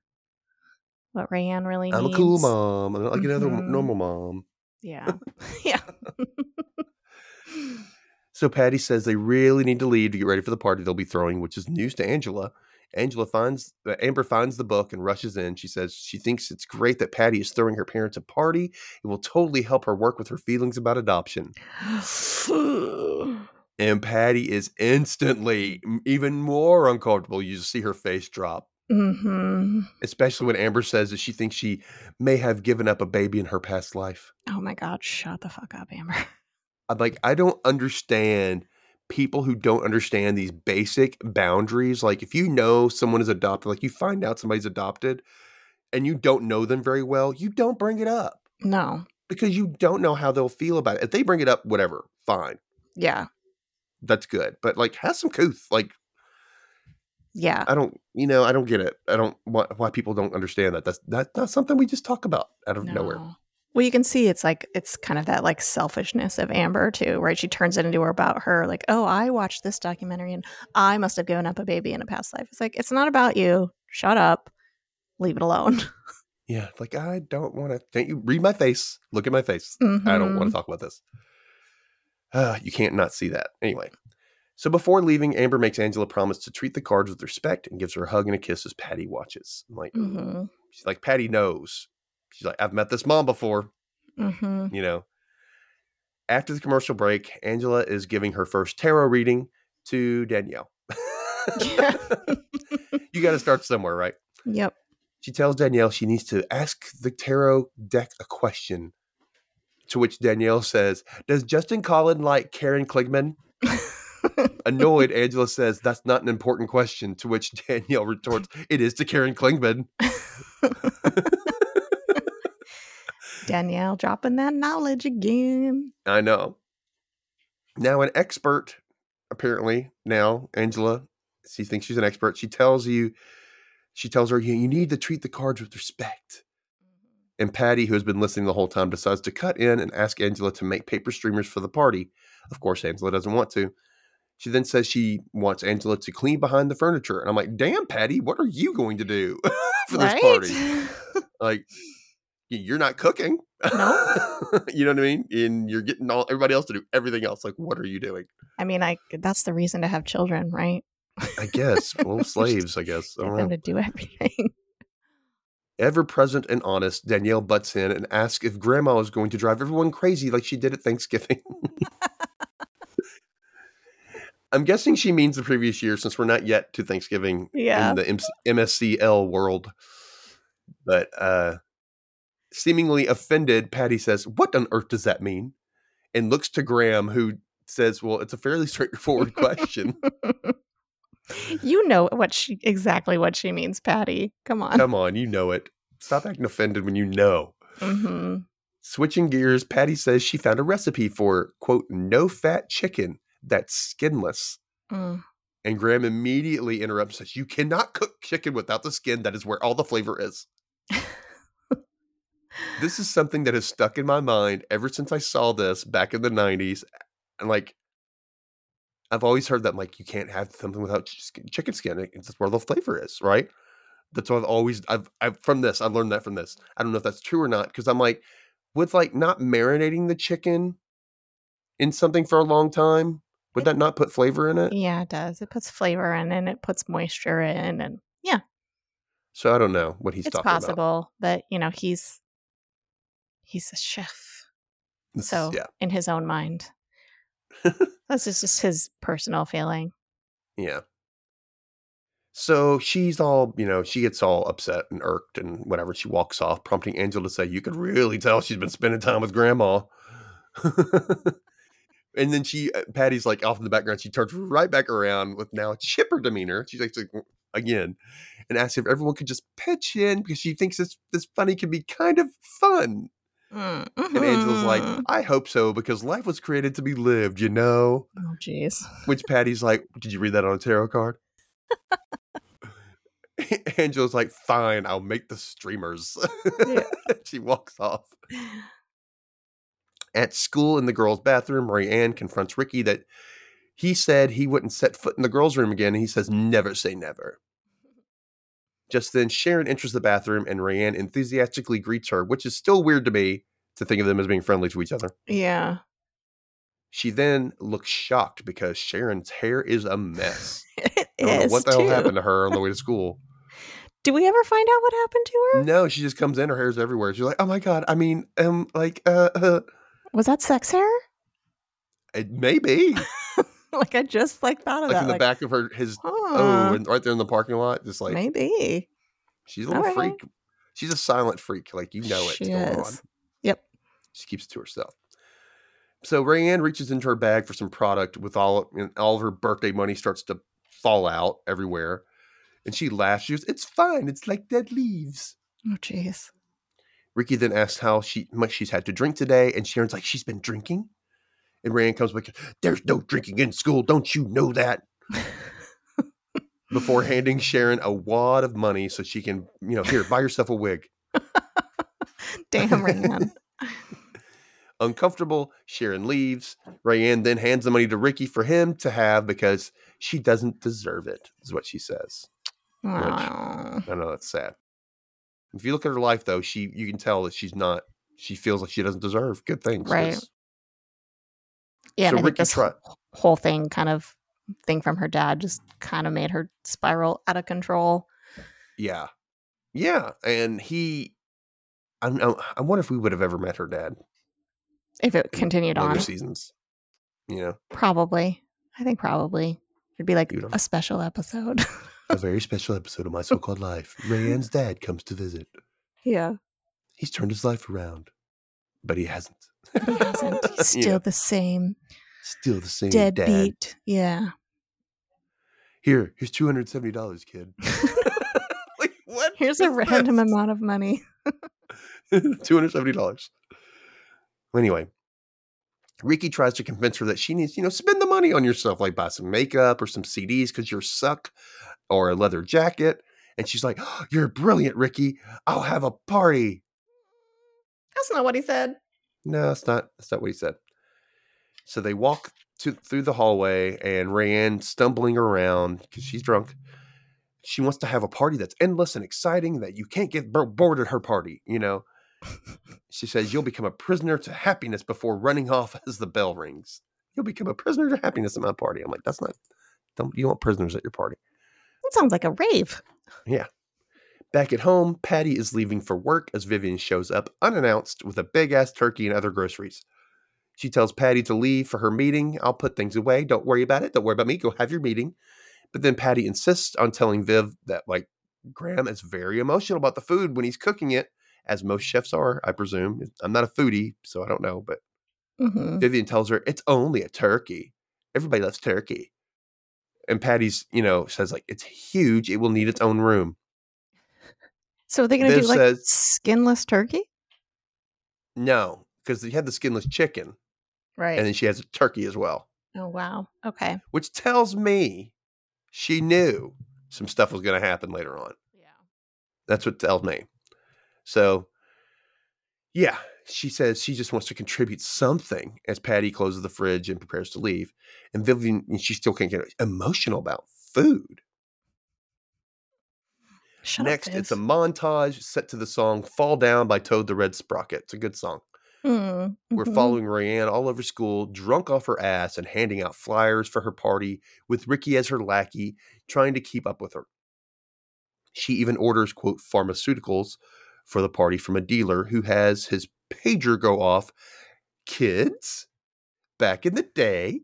what Rayanne really I'm a cool mom. I'm not like another Mhm. normal mom. Yeah. (laughs) yeah. (laughs) So Patty says they really need to leave to get ready for the party they'll be throwing, which is news to Angela. Angela finds uh, Amber finds the book and rushes in. She says she thinks it's great that Patty is throwing her parents a party. It will totally help her work with her feelings about adoption. (sighs) And Patty is instantly even more uncomfortable. You just see her face drop, hmm especially when Amber says that she thinks she may have given up a baby in her past life. Oh my God, shut the fuck up, Amber. (laughs) I'm like, I don't understand people who don't understand these basic boundaries. Like, if you know someone is adopted, like you find out somebody's adopted and you don't know them very well, you don't bring it up No. because you don't know how they'll feel about it. If they bring it up, whatever, fine. Yeah. That's good. But like, have some couth. Like, Yeah. I don't, you know, I don't get it. I don't why, why people don't understand that. That's that's not something we just talk about out of nowhere. Well, you can see it's like it's kind of that like selfishness of Amber too, right? She turns it into her about her, like, oh, I watched this documentary and I must have given up a baby in a past life. It's like it's not about you. Shut up. Leave it alone. (laughs) Yeah, like I don't want to. Can't you read my face? Look at my face. I don't want to talk about this. Uh, you can't not see that. Anyway, so before leaving, Amber makes Angela promise to treat the cards with respect and gives her a hug and a kiss as Patty watches. I'm like, ooh. Mhm. she's like, Patty knows. She's like, I've met this mom before, Mhm. you know. After the commercial break, Angela is giving her first tarot reading to Danielle. Yeah. (laughs) (laughs) you got to start somewhere, right? Yep. She tells Danielle she needs to ask the tarot deck a question. To which Danielle says, Does Justin Collin like Karen Klingman? (laughs) (laughs) Annoyed, Angela says, That's not an important question. To which (laughs) Danielle retorts, It is to Karen Klingman. (laughs) Danielle dropping that knowledge again. I know. Now, an expert, apparently, now, Angela, she thinks she's an expert. She tells you, she tells her, you, you need to treat the cards with respect. And Patty, who has been listening the whole time, decides to cut in and ask Angela to make paper streamers for the party. Of course, Angela doesn't want to. She then says she wants Angela to clean behind the furniture. And I'm like, damn, Patty, what are you going to do (laughs) for this party? Like, you're not cooking. No. (laughs) you know what I mean? And you're getting all everybody else to do everything else. Like, what are you doing? I mean, I that's the reason to have children, right? I guess. Little (laughs) slaves, I guess. I Get them know. to do everything. Ever present and honest, Danielle butts in and asks if grandma is going to drive everyone crazy like she did at Thanksgiving. I'm guessing she means the previous year since we're not yet to Thanksgiving Yeah. in the MC- MSCL world. But uh seemingly offended, Patty says, What on earth does that mean? And looks to Graham, who says, Well, it's a fairly (laughs) straightforward question. you know what she exactly what she means, Patty. Come on. Come on, you know it. Stop acting offended when you know. hmm Switching gears, Patty says she found a recipe for, quote, no fat chicken that's skinless. Mm. And Graham immediately interrupts and says, You cannot cook chicken without the skin. That is where all the flavor is. this is something that has stuck in my mind ever since I saw this back in the 90s. And like, I've always heard that, like, you can't have something without chicken skin. It's where the flavor is, right? That's what I've always, I've, I've, from this, I've learned that from this. I don't know if that's true or not, because I'm like, with like not marinating the chicken in something for a long time, would that not put flavor in it? Yeah, it does. It puts flavor in and it puts moisture in and yeah, So I don't know what he's it's talking about. It's possible. But you know, he's he's a chef. This- So yeah. in his own mind. (laughs) This is just his personal feeling. Yeah. So she's all, you know, she gets all upset and irked and whatever. She walks off, prompting Angela to say, You could really tell she's been spending time with grandma. (laughs) and then she, uh, Patty's like off in the background. She turns right back around with now a chipper demeanor. She's like, again, and asks if everyone could just pitch in because she thinks this, this funny can be kind of fun. Mm, And Angela's like, mhm. I hope so because life was created to be lived, you know? Oh, jeez. Which Patty's like, Did you read that on a tarot card? (laughs) Angela's like, Fine, I'll make the streamers. Yeah. (laughs) she walks off. (laughs) At school in the girls' bathroom, Mary Ann confronts Ricky that he said he wouldn't set foot in the girls' room again. And he says, Never say never. Just then, Sharon enters the bathroom and Rayanne enthusiastically greets her, which is still weird to me to think of them as being friendly to each other. Yeah. She then looks shocked because Sharon's hair is a mess. (laughs) It I don't know what the hell happened to her on the way to school. (laughs) Do we ever find out what happened to her? No, she just comes in, her hair's everywhere. She's like, "Oh my god!" I mean, um, like, uh, uh Was that sex hair? it may be like I just like thought of like that. in the like, back of her, his oh, huh, oh, and right there in the parking lot, just like maybe. she's a little freak. She's a silent freak, like you know it's She is. Yep. She keeps it to herself. So Rayanne reaches into her bag for some product with all and all of her birthday money starts to fall out everywhere. And she laughs. She goes, It's fine. It's like dead leaves. Oh, jeez. Ricky then asks how she much she's had to drink today, and Sharon's like, She's been drinking. And Rayanne comes back, There's no drinking in school. Don't you know that? Before (laughs) handing Sharon a wad of money so she can, you know, here, buy yourself a wig. Damn, Rayanne. (laughs) Uncomfortable, Sharon leaves. Rayanne then hands the money to Ricky for him to have because she doesn't deserve it, is what she says. Aw. I know that's sad. If you look at her life, though, she you can tell that she's not. She feels like she doesn't deserve good things. Right. Yeah, So and I think this whole- thing kind of thing from her dad just kind of made her spiral out of control. Yeah, yeah, and he. I, I wonder if we would have ever met her dad If it continued on, seasons. You know, probably. I think probably it'd be like Beautiful. a special episode. (laughs) a very special episode of My (laughs) So Called Life. Rayanne's dad comes to visit. yeah, He's turned his life around, but he hasn't. he hasn't. (laughs) He's still Yeah, the same still the same dad. deadbeat. Yeah. Here, here's two hundred seventy dollars, kid. (laughs) like what? Here's a is this? random amount of money. two hundred seventy dollars. Anyway, Ricky tries to convince her that she needs, you know, spend the money on yourself, like buy some makeup or some CDs because you're suck, or a leather jacket. And she's like, "Oh, "You're brilliant, Ricky. I'll have a party." That's not what he said. No, that's not. That's not what he said. So they walk to through the hallway, and Rayanne stumbling around because she's drunk. She wants to have a party that's endless and exciting that you can't get bored at her party. You know, she says you'll become a prisoner to happiness before running off (laughs) as the bell rings. You'll become a prisoner to happiness at my party. I'm like, that's not. Don't you want prisoners at your party? That sounds like a rave. Yeah. Back at home, Patty is leaving for work as Vivian shows up unannounced with a big ass turkey and other groceries. She tells Patty to leave for her meeting. I'll put things away. Don't worry about it. Don't worry about me. Go have your meeting. But then Patty insists on telling Viv that, like, Graham is very emotional about the food when he's cooking it, as most chefs are, I presume. I'm not a foodie, so I don't know. But hmm Vivian tells her it's only a turkey. Everybody loves turkey. And Patty's, you know, says, like, it's huge. It will need its own room. So are they going to do like says- skinless turkey? No, because you had the skinless chicken, Right. and then she has a turkey as well, oh wow. Okay. which tells me she knew some stuff was going to happen later on. Yeah. That's what tells me. So, yeah, she says she just wants to contribute something as Patty closes the fridge and prepares to leave. And Vivian, and she still can't get emotional about food. Shut Next, up, it's a montage set to the song Fall Down by Toad the Wet Sprocket. It's a good song. Mm, We're mhm. following Rayanne all over school, drunk off her ass and handing out flyers for her party with Ricky as her lackey, trying to keep up with her. She even orders, quote, pharmaceuticals for the party from a dealer who has his pager go off. Kids, back in the day,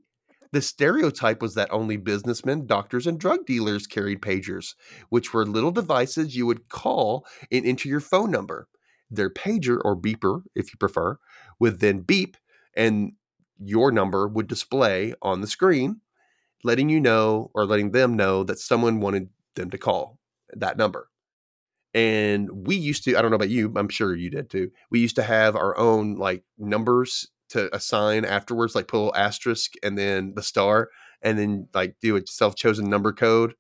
the stereotype was that only businessmen, doctors, and drug dealers carried pagers, which were little devices you would call and enter your phone number. Their pager or beeper, if you prefer, would then beep and your number would display on the screen, letting you know or letting them know that someone wanted them to call that number. And we used to, I don't know about you, I'm sure you did too. We used to have our own like numbers to assign afterwards, like put a little asterisk and then the star, and then like do a self chosen number code.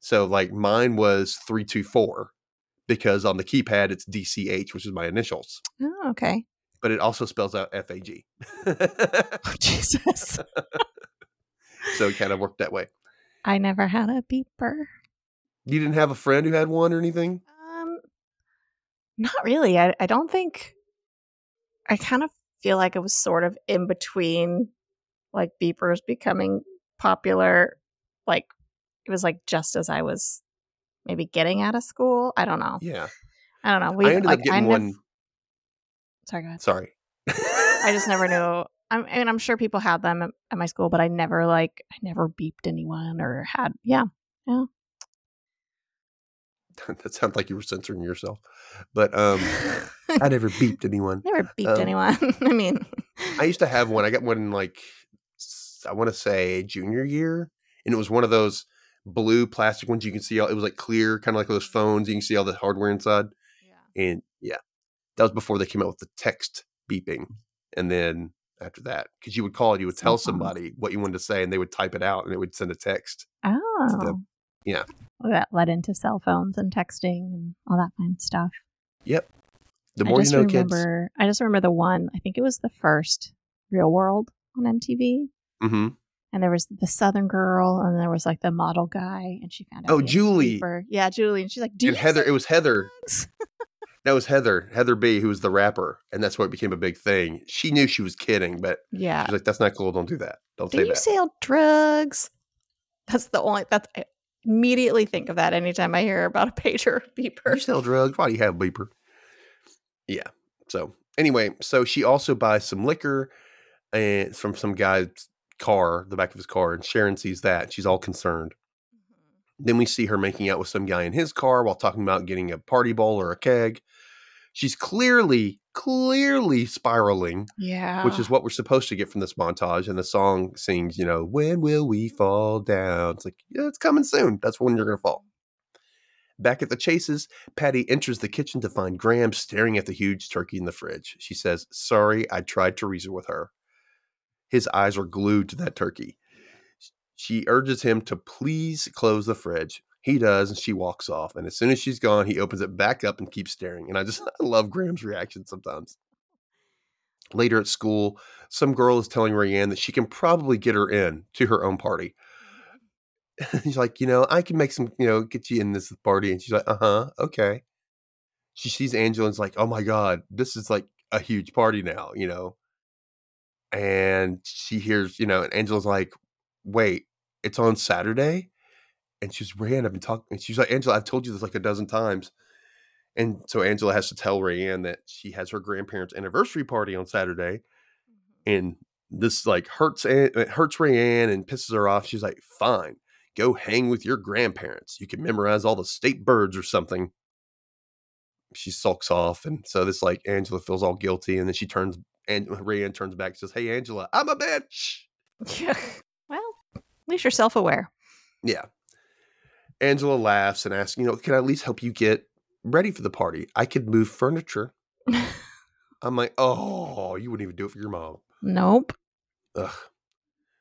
So like mine was 324 because on the keypad it's DCH, which is my initials, Oh, okay. but it also spells out FAG. (laughs) Oh, Jesus. (laughs) so it kind of worked that way. I never had a beeper. You didn't have a friend who had one or anything? Not really. I, I don't think. I kind of feel like it was sort of in between, like beepers becoming popular. Like it was like just as I was maybe getting out of school. I don't know. Yeah. I don't know. We I ended like up getting one. nev- Sorry, go ahead. Sorry. I just never (laughs) knew. I'm, I mean, I'm sure people had them at my school, but I never like I never beeped anyone or had. Yeah. Yeah, (laughs) that sounds like you were censoring yourself. But um I never (laughs) beeped anyone. never beeped Um, anyone. (laughs) I mean, I used to have one. I got one in like I want to say junior year, and it was one of those blue plastic ones you can see all. It was like clear, kind of like those phones. You can see all the hardware inside, Yeah. and yeah, that was before they came out with the text beeping. And then after that, because you would call it, you would tell somebody what you wanted to say, and they would type it out, and it would send a text. Oh. Yeah. That led into cell phones and texting and all that fun stuff. Yep. The I more you just know, kids. remember, I just remember the one, I think it was the first Real World on MTV. hmm And there was the Southern girl, and there was like the model guy, and she found out. Oh, he had a Julie. beeper. Yeah, Julie. And she's like, And Heather, it was Heather. (laughs) That was Heather, Heather B, who was the rapper, and that's why it became a big thing. She knew she was kidding, but yeah. she's like, "That's not cool. Don't do that. Don't Do say you that." sell drugs? That's the only, that's, I immediately think of that anytime I hear about a pager beeper. you sell drugs? Why do you have a beeper? Yeah. So anyway, so she also buys some liquor and from some guy's car, the back of his car, and Sharon sees that. She's all concerned. Mm-hmm. Then we see her making out with some guy in his car while talking about getting a party bowl or a keg. She's clearly, clearly spiraling, Yeah. which is what we're supposed to get from this montage. And the song sings, you know, when will we fall down? It's like, yeah, it's coming soon. That's when you're going to fall. Back at the Chases, Patty enters the kitchen to find Graham staring at the huge turkey in the fridge. She says, Sorry, I tried to reason with her. His eyes are glued to that turkey. She urges him to please close the fridge. He does, and she walks off. And as soon as she's gone, he opens it back up and keeps staring. And I just (laughs) I love Graham's reaction sometimes. Later at school, some girl is telling Rayanne that she can probably get her in to her own party. (laughs) She's like, you know, I can make some, you know, get you in this party. And she's like, uh huh, okay. She sees Angela and's like, oh my God, this is like a huge party now, you know. And she hears, you know, and Angela's like, wait, it's on Saturday? And she's, Rayanne, I've been talking. And she's like, Angela, I've told you this like a dozen times. And so Angela has to tell Rayanne that she has her grandparents' anniversary party on Saturday. Mm-hmm. And this like hurts it hurts Rayanne and pisses her off. She's like, fine, go hang with your grandparents. You can memorize all the state birds or something. She sulks off. And so this like Angela feels all guilty. And then she turns and Rayanne turns back and says, Hey Angela, I'm a bitch. (laughs) Yeah. Well, at least you're self aware. Yeah. Angela laughs and asks, you know, can I at least help you get ready for the party? I could move furniture. (laughs) I'm like, oh, you wouldn't even do it for your mom. nope. Ugh.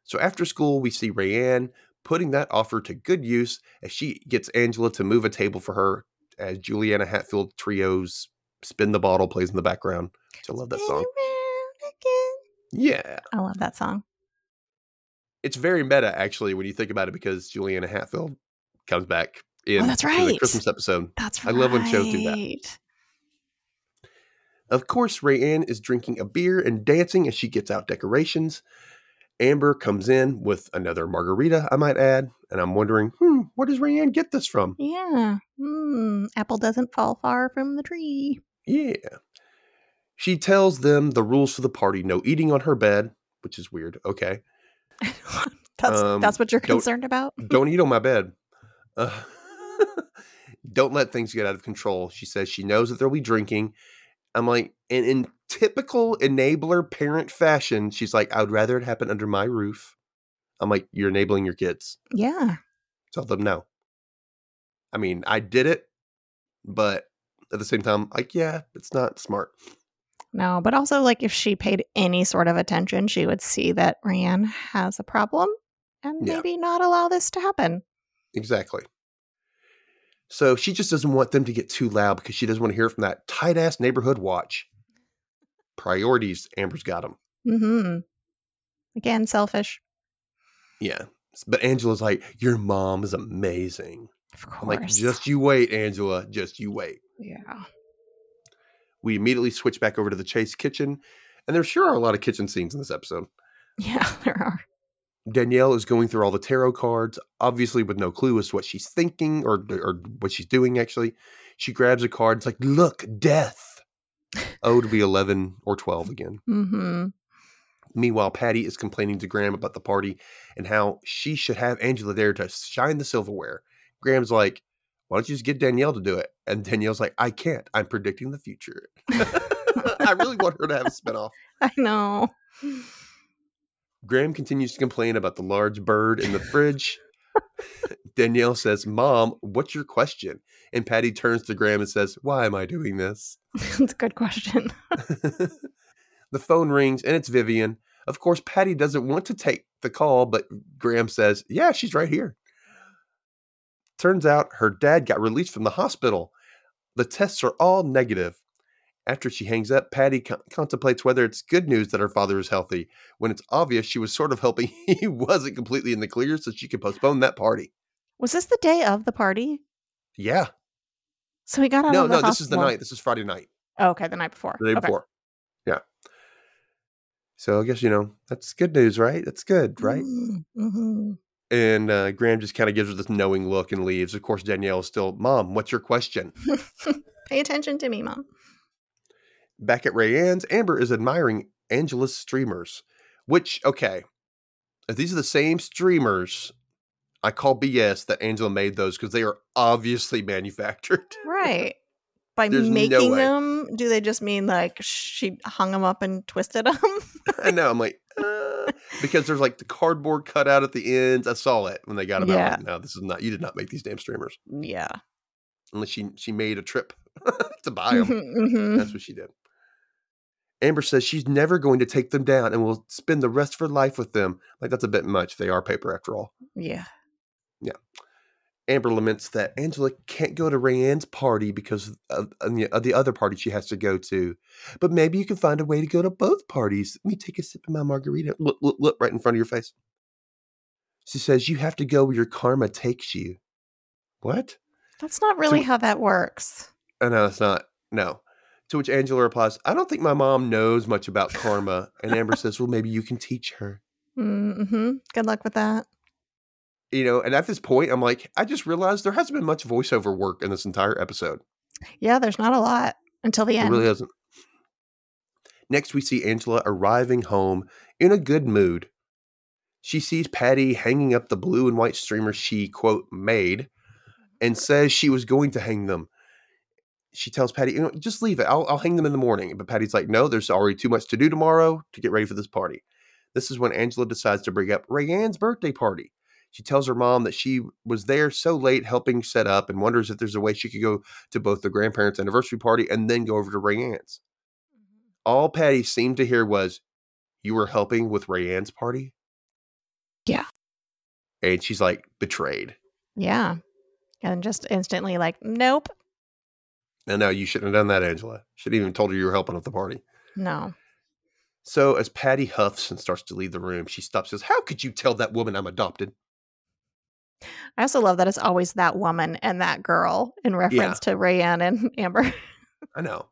So after school, we see Rayanne putting that offer to good use as she gets Angela to move a table for her as Juliana Hatfield Trio's Spin the Bottle plays in the background. Which I love that song. Yeah. I love that song. It's very meta, actually, when you think about it, because Juliana Hatfield comes back in Oh, that's to the right. Christmas episode. That's right. I love when shows do that. Of course, Rayanne is drinking a beer and dancing as she gets out decorations. Amber comes in with another margarita, I might add, and I'm wondering, hmm, where does Rayanne get this from? Yeah. Mm, apple doesn't fall far from the tree. Yeah. She tells them the rules for the party no eating on her bed, which is weird. Okay. (laughs) that's Um, that's what you're concerned about. Don't eat on my bed. Uh, (laughs) don't let things get out of control. She says she knows that there'll be drinking. I'm like, and in typical enabler parent fashion, she's like, I would rather it happen under my roof. I'm like, you're enabling your kids. Yeah. Tell them no. I mean, I did it, but at the same time, like, yeah, it's not smart. No, but also like if she paid any sort of attention, she would see that Rayanne has a problem and Yeah. maybe not allow this to happen. Exactly. So she just doesn't want them to get too loud because she doesn't want to hear from that tight ass neighborhood watch. Priorities, Amber's got them. Mm-hmm. Again, selfish. Yeah. But Angela's like, Your mom is amazing. Of I'm course. like, Just you wait, Angela. Just you wait. yeah. We immediately switch back over to the Chase kitchen. And there sure are a lot of kitchen scenes in this episode. Yeah, (laughs) there are. Danielle is going through all the tarot cards, obviously with no clue as to what she's thinking or or what she's doing. Actually, she grabs a card. It's like, look, death. Oh, to be eleven or twelve again. Mm-hmm. Meanwhile, Patty is complaining to Graham about the party and how she should have Angela there to shine the silverware. Graham's like, why don't you just get Danielle to do it? And Danielle's like, I can't. I'm predicting the future. (laughs) I really want her to have a spinoff. (laughs) I know. Graham continues to complain about the large bird in the fridge. (laughs) Danielle says, Mom, what's your question? And Patty turns to Graham and says, Why am I doing this? (laughs) That's a good question. (laughs) the phone rings and it's Vivian. Of course, Patty doesn't want to take the call, but Graham says, Yeah, she's right here. Turns out her dad got released from the hospital. The tests are all negative. After she hangs up, Patty con- contemplates whether it's good news that her father is healthy, when it's obvious she was sort of hoping (laughs) he wasn't completely in the clear so she could postpone that party. Was this the day of the party? Yeah. So he got out No, of the no, this is the night. This is Friday night. Oh, okay, the night before. the day okay. before. Yeah. So I guess you know that's good news, right? That's good, right? Mm-hmm. And uh, Graham just kind of gives her this knowing look and leaves. Of course, Danielle is still, Mom, what's your question? (laughs) Pay attention to me, mom. Back at Rayanne's, Amber is admiring Angela's streamers, which okay, if these are the same streamers, I call BS that Angela made those because they are obviously (laughs) manufactured. Right. By There's making way. them, do they just mean like she hung them up and twisted them? (laughs) (laughs) I know. I'm like, uh, because there's like the cardboard cut out at the ends. I saw it when they got them Yeah. out. Like, no, this is not. You did not make these damn streamers. yeah. unless she she made a trip to buy them. Mhm. That's what she did. Amber says she's never going to take them down and will spend the rest of her life with them. Like that's a bit much. They are paper after all. yeah. Yeah. Amber laments that Angela can't go to Rayanne's party because of, of the, other party she has to go to. But maybe you can find a way to go to both parties. Let me take a sip of my margarita. Look, look, look right in front of your face. She says you have to go where your karma takes you. What? That's not really So- how that works. Oh, no, it's not. No. To which Angela replies, I don't think my mom knows much about karma. And Amber says, Well, maybe you can teach her. Mm-hmm. Good luck with that. You know, and at this point, I'm like, I just realized there hasn't been much voiceover work in this entire episode. Yeah, there's not a lot until the It end. really hasn't. Next, we see Angela arriving home in a good mood. She sees Patty hanging up the blue and white streamers she, quote, made and says she was going to hang them. She tells Patty, you know, just leave it. I'll, I'll hang them in the morning. But Patty's like, no, there's already too much to do tomorrow to get ready for this party. This is when Angela decides to bring up Rayanne's birthday party. She tells her mom that she was there so late helping set up and wonders if there's a way she could go to both the grandparents' anniversary party and then go over to Rayanne's. Mm-hmm. All Patty seemed to hear was, You were helping with Rayanne's party? Yeah. And she's like, betrayed. Yeah. And just instantly like, nope. No, no, you shouldn't have done that, Angela. Should have even told her you were helping at the party. No. So as Patty huffs and starts to leave the room, she stops and says, How could you tell that woman I'm adopted? I also love that it's always that woman and that girl in reference to Rayanne and (laughs) Amber. I know.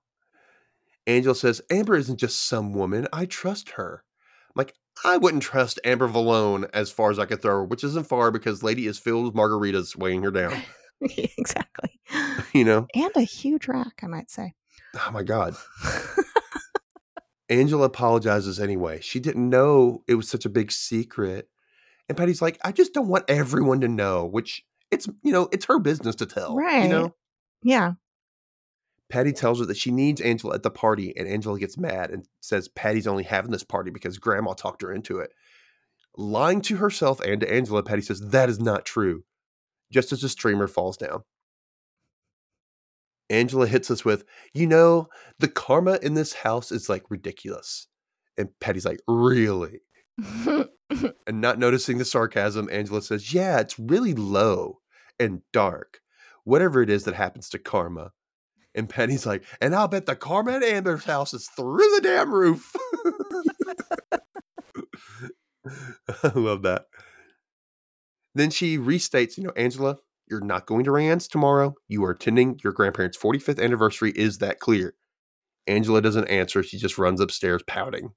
Angela says, Amber isn't just some woman. I trust her. I'm like, I wouldn't trust Amber Valone as far as I could throw her, which isn't far because Lady is filled with margaritas weighing her down. (laughs) exactly. (laughs) You know? And a huge rack, I might say. Oh my God. (laughs) Angela apologizes anyway. She didn't know it was such a big secret. And Patty's like, I just don't want everyone to know, which it's, you know, it's her business to tell. Right. You know? Yeah. Patty tells her that she needs Angela at the party, and Angela gets mad and says Patty's only having this party because Grandma talked her into it. Lying to herself and to Angela, Patty says that is not true. Just as the streamer falls down. Angela hits us with, you know, the karma in this house is like ridiculous. And Patty's like, really? (laughs) And not noticing the sarcasm, Angela says, yeah, it's really low and dark. Whatever it is that happens to karma. And Patty's like, and I'll bet the karma at Amber's house is through the damn roof. (laughs) I love that. Then she restates, you know, Angela, you're not going to Rayanne's tomorrow. You are attending your grandparents' 45th anniversary. Is that clear? Angela doesn't answer. She just runs upstairs pouting.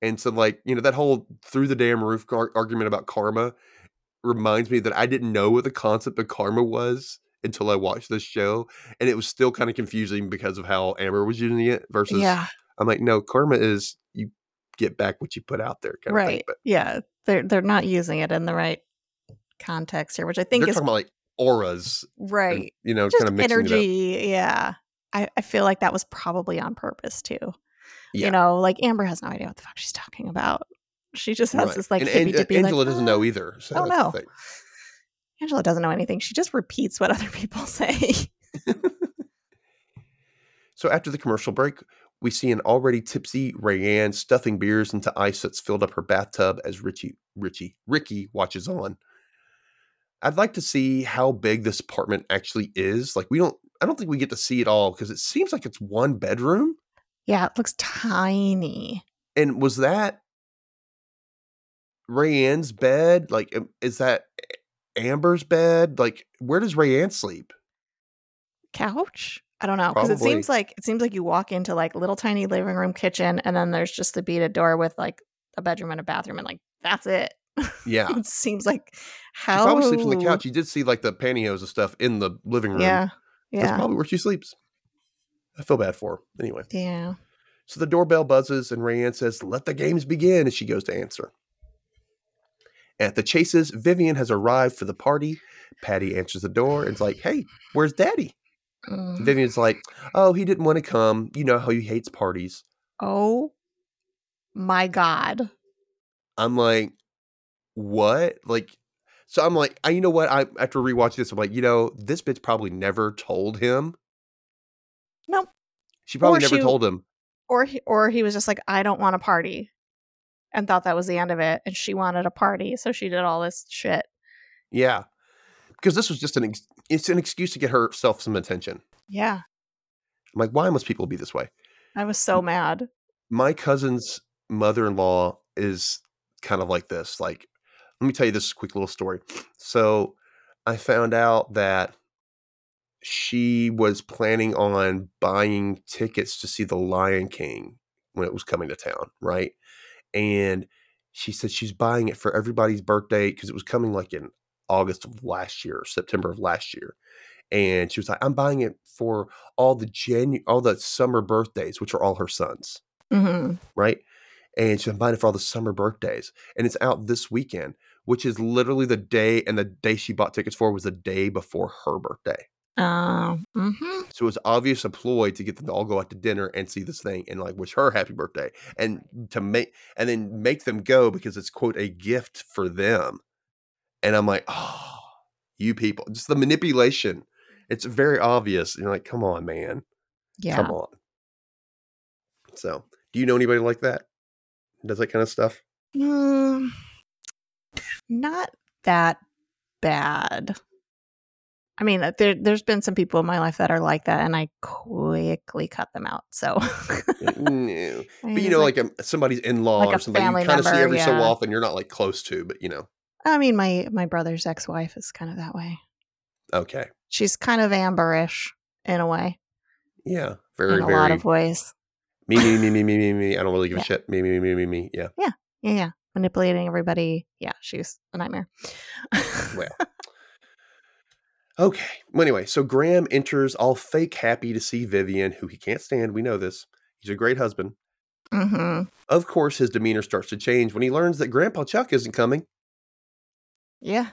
And so, like, you know, that whole through the damn roof ar- argument about karma reminds me that I didn't know what the concept of karma was until I watched this show. And it was still kind of confusing because of how Amber was using it versus yeah. I'm like, no, karma is you get back what you put out there kind of thing. Right. But Yeah. They're they're not using it in the right context here, which I think they're is talking about like auras, and, right. you know, Just kind of mixing it up. energy. Yeah. I, I feel like that was probably on purpose too. Yeah. You know, like Amber has no idea what the fuck she's talking about. She just has Right. this like and hippy An- Angela like, doesn't know "Ah." either. So Oh, no. Angela doesn't know anything. She just repeats what other people (laughs) say. (laughs) So after the commercial break, we see an already tipsy Rayanne stuffing beers into ice that's filled up her bathtub as Richie, Richie, Ricky watches on. I'd like to see how big this apartment actually is. Like we don't, I don't think we get to see it all because it seems like it's one bedroom. yeah, it looks tiny. And was that Rayanne's bed? Like, is that Amber's bed? Like, where does Rayanne sleep? Couch? I don't know. Because it seems like it seems like you walk into like little tiny living room kitchen and then there's just the beaded door with like a bedroom and a bathroom and like that's it. (laughs) Yeah. it seems like She how probably sleeps on the couch. You did see like the pantyhose and stuff in the living room. Yeah. That's Yeah. probably where she sleeps. I feel bad for her. Anyway, Yeah. so the doorbell buzzes and Rayanne says, Let the games begin. And she goes to answer. At the Chases, Vivian has arrived for the party. Patty answers the door and's like, Hey, where's daddy? Mm. Vivian's like, Oh, he didn't want to come. You know how he hates parties. Oh my god. I'm like, What? Like, so I'm like, I, you know what? I after rewatching this, I'm like, you know, this bitch probably never told him. Nope. She probably Or never she- told him. Or he, or he was just like I don't want a party and thought that was the end of it and she wanted a party so she did all this shit. Yeah. Because this was just an ex- it's an excuse to get herself some attention. Yeah. I'm like, why must people be this way? I was so mad. My cousin's mother-in-law is kind of like this. Like, let me tell you this quick little story. So I found out that she was planning on buying tickets to see the Lion King when it was coming to town, right? And she said she's buying it for everybody's birthday because it was coming like in August of last year, September of last year. And she was like, I'm buying it for all the Janu- all the summer birthdays, which are all her sons, hmm right? And she's buying it for all the summer birthdays. And it's out this weekend, which is literally the day, and the day she bought tickets for was the day before her birthday. Um, hmm So it was obvious a ploy to get them to all go out to dinner and see this thing and like wish her happy birthday and to make and then make them go because it's quote a gift for them. And I'm like, oh, you people, just the manipulation. It's very obvious. You're like, come on, man. Yeah. Come on. So do you know anybody like that? Does that kind of stuff? Mm, not that bad. I mean, uh, there, there's been some people in my life that are like that, and I quickly cut them out. So, no. (laughs) But you know, like, um somebody's in law like or a somebody you kind of see every so often, you're not like close to, but you know, I mean, my my brother's ex wife is kind of that way. okay. She's kind of amberish in a way, Yeah. Very, in a very lot of ways. Me, me, me, me, me, me, me. I don't really give Yeah. a shit. Me, me, me, me, me. Me. Yeah. Yeah, yeah, manipulating everybody. Yeah, she's a nightmare. Well. Okay. Well, anyway, so Graham enters all fake happy to see Vivian, who he can't stand. We know this. He's a great husband. Mm-hmm. Of course, his demeanor starts to change when he learns that Grandpa Chuck isn't coming. Yeah.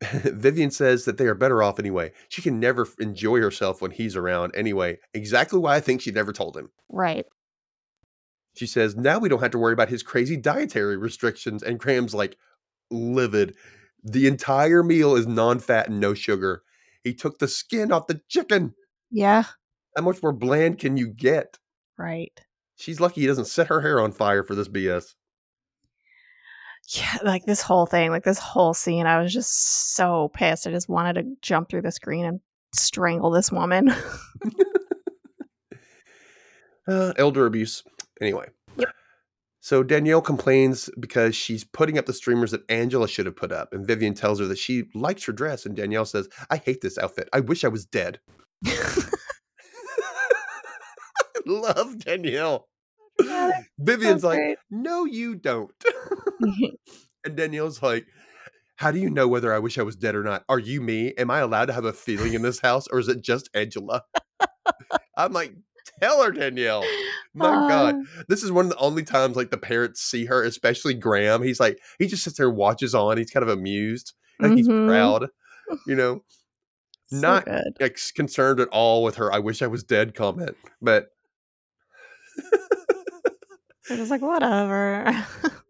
(laughs) Vivian says that they are better off anyway. She can never enjoy herself when he's around anyway. Exactly why I think she never told him. Right. She says, now we don't have to worry about his crazy dietary restrictions. And Graham's like livid. The entire meal is non fat and no sugar. He took the skin off the chicken. Yeah. How much more bland can you get? Right. She's lucky he doesn't set her hair on fire for this BS. Yeah, like this whole thing, like this whole scene, I was just so pissed. I just wanted to jump through the screen and strangle this woman. (laughs) Uh, elder abuse. Anyway. Yep. So Danielle complains because she's putting up the streamers that Angela should have put up. And Vivian tells her that she likes her dress. And Danielle says, I hate this outfit. I wish I was dead. (laughs) (laughs) Love Danielle. (laughs) Vivian's like, no, you don't. (laughs) (laughs) and Danielle's like, how do you know whether I wish I was dead or not? Are you me? Am I allowed to have a feeling in this house or is it just Angela? I'm like, tell her, Danielle. My God. Uh, This is one of the only times like the parents see her, especially Graham. He's like, he just sits there and watches on. He's kind of amused. Like he's Mhm. proud, you know, so not- like concerned at all with her I wish I was dead comment. But I was like, whatever. (laughs)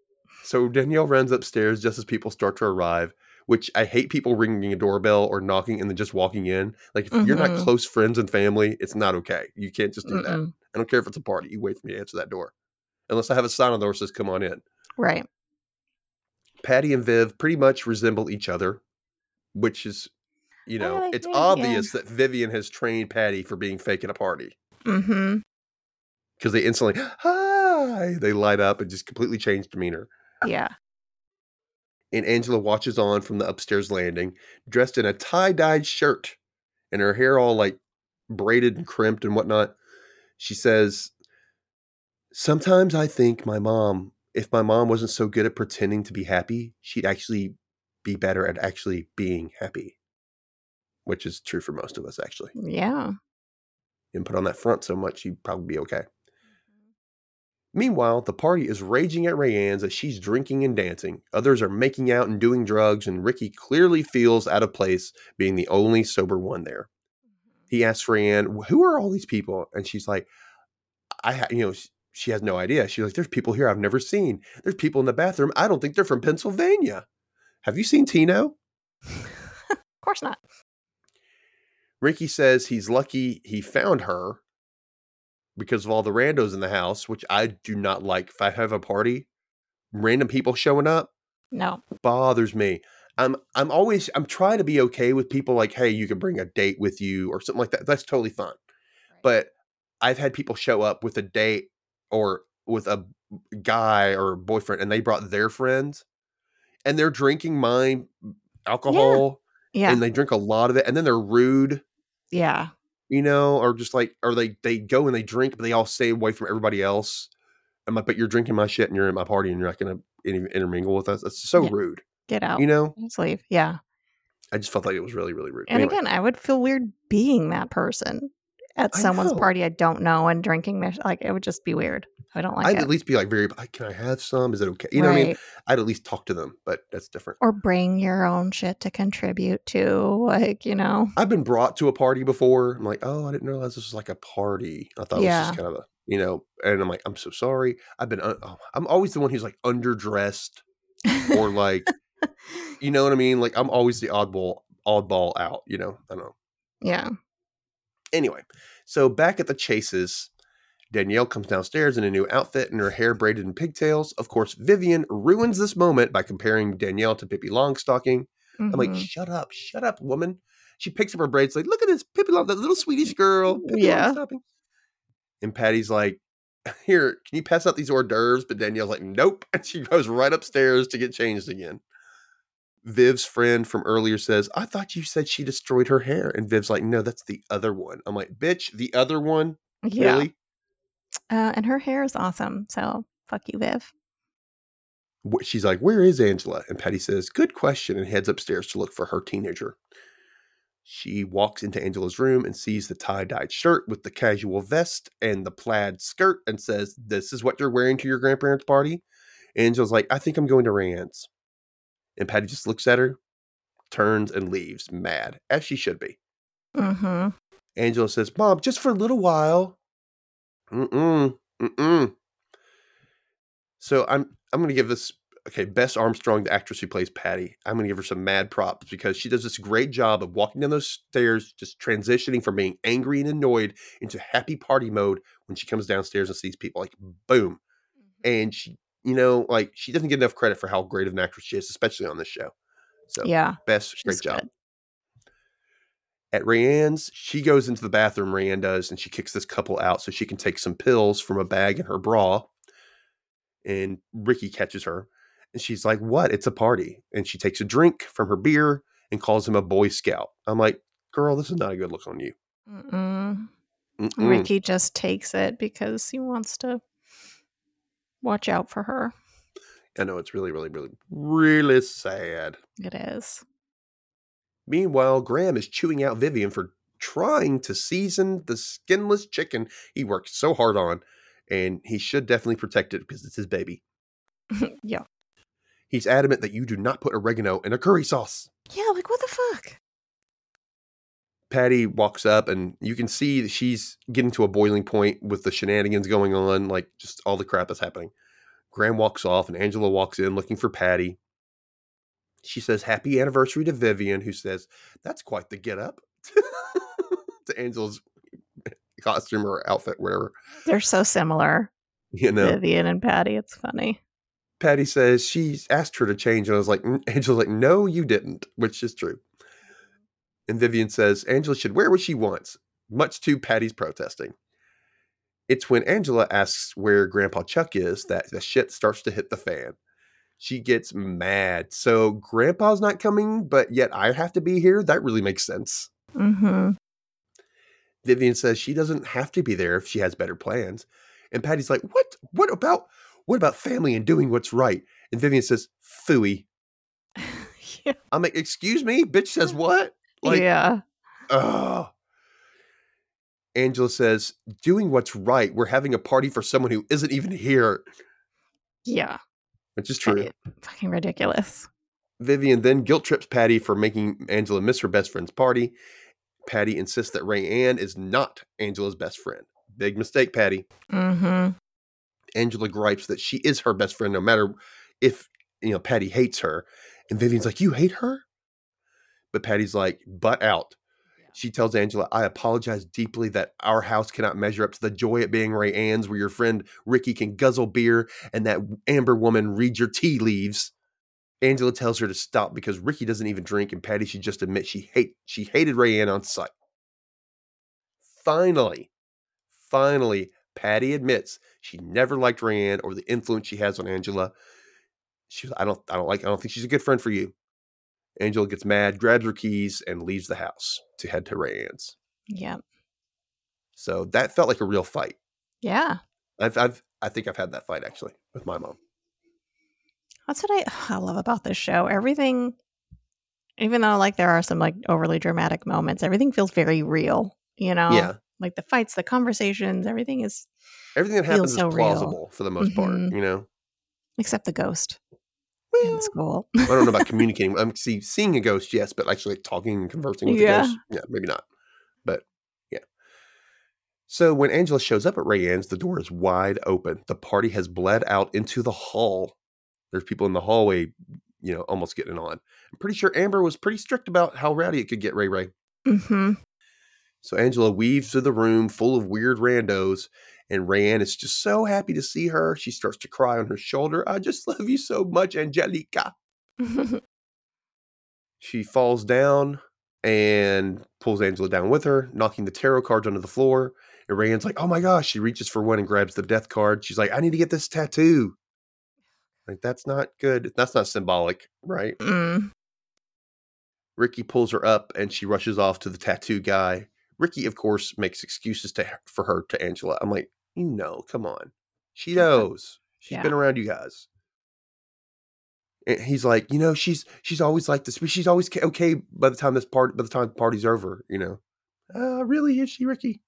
So Danielle runs upstairs just as people start to arrive, which I hate people ringing a doorbell or knocking and then just walking in. Like if you're not Mhm. close friends and family, it's not okay. You can't just do that. Mm-mm. I don't care if it's a party. You wait for me to answer that door. Unless I have a sign on the door that says come on in. Right. Patty and Viv pretty much resemble each other, which is you know, I it's yeah. obvious that Vivian has trained Patty for being fake at a party. Mm-hmm. Because they instantly (gasps) hi they light up and just completely change demeanor. Yeah. and Angela watches on from the upstairs landing, dressed in a tie dyed shirt and her hair all like braided and crimped and whatnot. She says, Sometimes I think my mom, if my mom wasn't so good at pretending to be happy, she'd actually be better at actually being happy, which is true for most of us, actually. Yeah. And put on that front so much, you'd probably be okay. Meanwhile, the party is raging at Rayanne's as she's drinking and dancing. Others are making out and doing drugs, and Ricky clearly feels out of place being the only sober one there. Mm-hmm. He asks Rayanne, "Who are all these people?" And she's like, "I, ha-, you know, she, she has no idea." She's like, "There's people here I've never seen. There's people in the bathroom. I don't think they're from Pennsylvania. Have you seen Tino?" Of (laughs) course not. Ricky says he's lucky he found her because of all the randos in the house, which I do not like. If I have a party, random people showing up No. bothers me. I'm I'm always I'm trying to be okay with people like, hey, you can bring a date with you or something like that. That's totally fine. But I've had people show up with a date or with a guy or boyfriend and they brought their friends and they're drinking my alcohol Yeah. and they drink a lot of it and then they're rude yeah. You know, or just like, or they they go and they drink, but they all stay away from everybody else. I'm like, but you're drinking my shit and you're at my party and you're not going to inter- intermingle with us. That's so Yeah. rude, Get out. you know. Just leave. Yeah. I just felt like it was really, really rude. And Anyway, again, I would feel weird being that person at I someone's know. party I don't know and drinking their like it would just be weird. I don't like I'd it. at least be like, very, can I have some? Is it okay? You know what I mean? I'd at least talk to them, but that's different. Or bring your own shit to contribute to, like, you know. I've been brought to a party before. I'm like, oh, I didn't realize this was like a party. I thought it was just kind of a, you know, and I'm like, I'm so sorry. I've been, un- oh, I'm always the one who's like underdressed or like, (laughs) you know what I mean? Like I'm always the oddball, oddball out, you know, I don't know. yeah. Anyway, so back at the chases, Danielle comes downstairs in a new outfit and her hair braided in pigtails. Of course, Vivian ruins this moment by comparing Danielle to Pippi Longstocking. I'm like, Mhm. shut up, shut up, woman. She picks up her braids, like, look at this Pippi Long, that little Swedish (laughs) girl. Pippi Yeah. Longstocking. And Patty's like, (laughs) here, can you pass out these hors d'oeuvres? But Danielle's like, nope. (laughs) And she goes right upstairs to get changed again. Viv's friend from earlier says, I thought you said she destroyed her hair. And Viv's like, no, that's the other one. I'm like, bitch, the other one? yeah. Really? Uh, and her hair is awesome. So fuck you, Viv. She's like, where is Angela? And Patty says, good question, and heads upstairs to look for her teenager. She walks into Angela's room and sees the tie dyed shirt with the casual vest and the plaid skirt and says, This is what you're wearing to your grandparents' party. Angela's like, I think I'm going to Rayanne's. And Patty just looks at her, turns, and leaves, mad, as she should be. Mm-hmm. Angela says, Mom, just for a little while. Mm-mm. Mm-mm. So I'm I'm gonna give this okay, Bess Armstrong, the actress who plays Patty, I'm gonna give her some mad props because she does this great job of walking down those stairs, just transitioning from being angry and annoyed into happy party mode when she comes downstairs and sees people. Like boom. And she, you know, like she doesn't get enough credit for how great of an actress she is, especially on this show. So Yeah. best great job. good. At Rayanne's, she goes into the bathroom, Rayanne does, and she kicks this couple out so she can take some pills from a bag in her bra. And Ricky catches her. And she's like, What? It's a party. And she takes a drink from her beer and calls him a Boy Scout. I'm like, Girl, this is not a good look on you. Mm-mm. Mm-mm. Ricky just takes it because he wants to watch out for her. I know it's really, really, really, really sad. It is. Meanwhile, Graham is chewing out Vivian for trying to season the skinless chicken he worked so hard on. And he should definitely protect it because it's his baby. (laughs) yeah. He's adamant that you do not put oregano in a curry sauce. Yeah, like what the fuck? Patty walks up and you can see that she's getting to a boiling point with the shenanigans going on, like just all the crap that's happening. Graham walks off and Angela walks in looking for Patty. She says, Happy anniversary to Vivian, who says, That's quite the get up (laughs) to Angela's costume or outfit, whatever. They're so similar. You know, Vivian and Patty. It's funny. Patty says she's asked her to change. And I was like, "Mm," Angela's like, No, you didn't, which is true. And Vivian says Angela should wear what she wants, much to Patty's protesting. It's when Angela asks where Grandpa Chuck is that the shit starts to hit the fan. She gets mad. So Grandpa's not coming, but yet I have to be here. That really makes sense. Mm-hmm. Vivian says she doesn't have to be there if she has better plans. And Patty's like, "What? What about what about family and doing what's right?" And Vivian says, "Fooey." (laughs) yeah. I'm like, "Excuse me, bitch says what?" Like, yeah. ugh. Angela says, "Doing what's right. We're having a party for someone who isn't even here," Yeah. which is true. Fucking ridiculous. Vivian then guilt trips Patty for making Angela miss her best friend's party. Patty insists that Rayanne is not Angela's best friend. Big mistake, Patty. Mm-hmm. Angela gripes that she is her best friend, no matter if you know Patty hates her. And Vivian's like, "You hate her?" But Patty's like, "Butt out." She tells Angela, "I apologize deeply that our house cannot measure up to the joy at being Rayanne's, where your friend Ricky can guzzle beer and that Amber woman read your tea leaves." Angela tells her to stop because Ricky doesn't even drink, and Patty should just admit she hate she hated Rayanne on sight. Finally, finally, Patty admits she never liked Rayanne or the influence she has on Angela. She, I don't, I don't like, I don't think she's a good friend for you. Angela gets mad, grabs her keys, and leaves the house to head to Rayanne's. Yeah. So that felt like a real fight. Yeah. I've, I've, I think I've had that fight actually with my mom. That's what I, (sighs) I love about this show. Everything, even though like there are some like overly dramatic moments, everything feels very real. You know, Yeah, like the fights, the conversations, everything is everything that Feels happens so is real. plausible for the most part. Mhm. You know, except the ghost in school. I don't know about (laughs) communicating. I'm see seeing a ghost, yes, but actually like, talking and conversing with Yeah. the ghost, yeah, maybe not. But yeah. So when Angela shows up at Rayanne's, the door is wide open. The party has bled out into the hall. There's people in the hallway, you know, almost getting on. I'm pretty sure Amber was pretty strict about how rowdy it could get, Ray Ray. hmm So Angela weaves through the room full of weird randos, and Rayanne is just so happy to see her. She starts to cry on her shoulder. I just (laughs) love you so much, Angelica. (laughs) She falls down and pulls Angela down with her, knocking the tarot cards onto the floor. And Rayanne's like, oh my gosh. She reaches for one and grabs the death card. She's like, I need to get this tattoo. Like, that's not good. That's not symbolic, right? Mm. Ricky pulls her up and she rushes off to the tattoo guy. Ricky, of course, makes excuses to for her to Angela. I'm like, you know, come on. She knows. She's Yeah. been around you guys. And he's like, you know, she's she's always like this, but she's always okay by the time this part by the time the party's over. You know, uh, really is she, Ricky?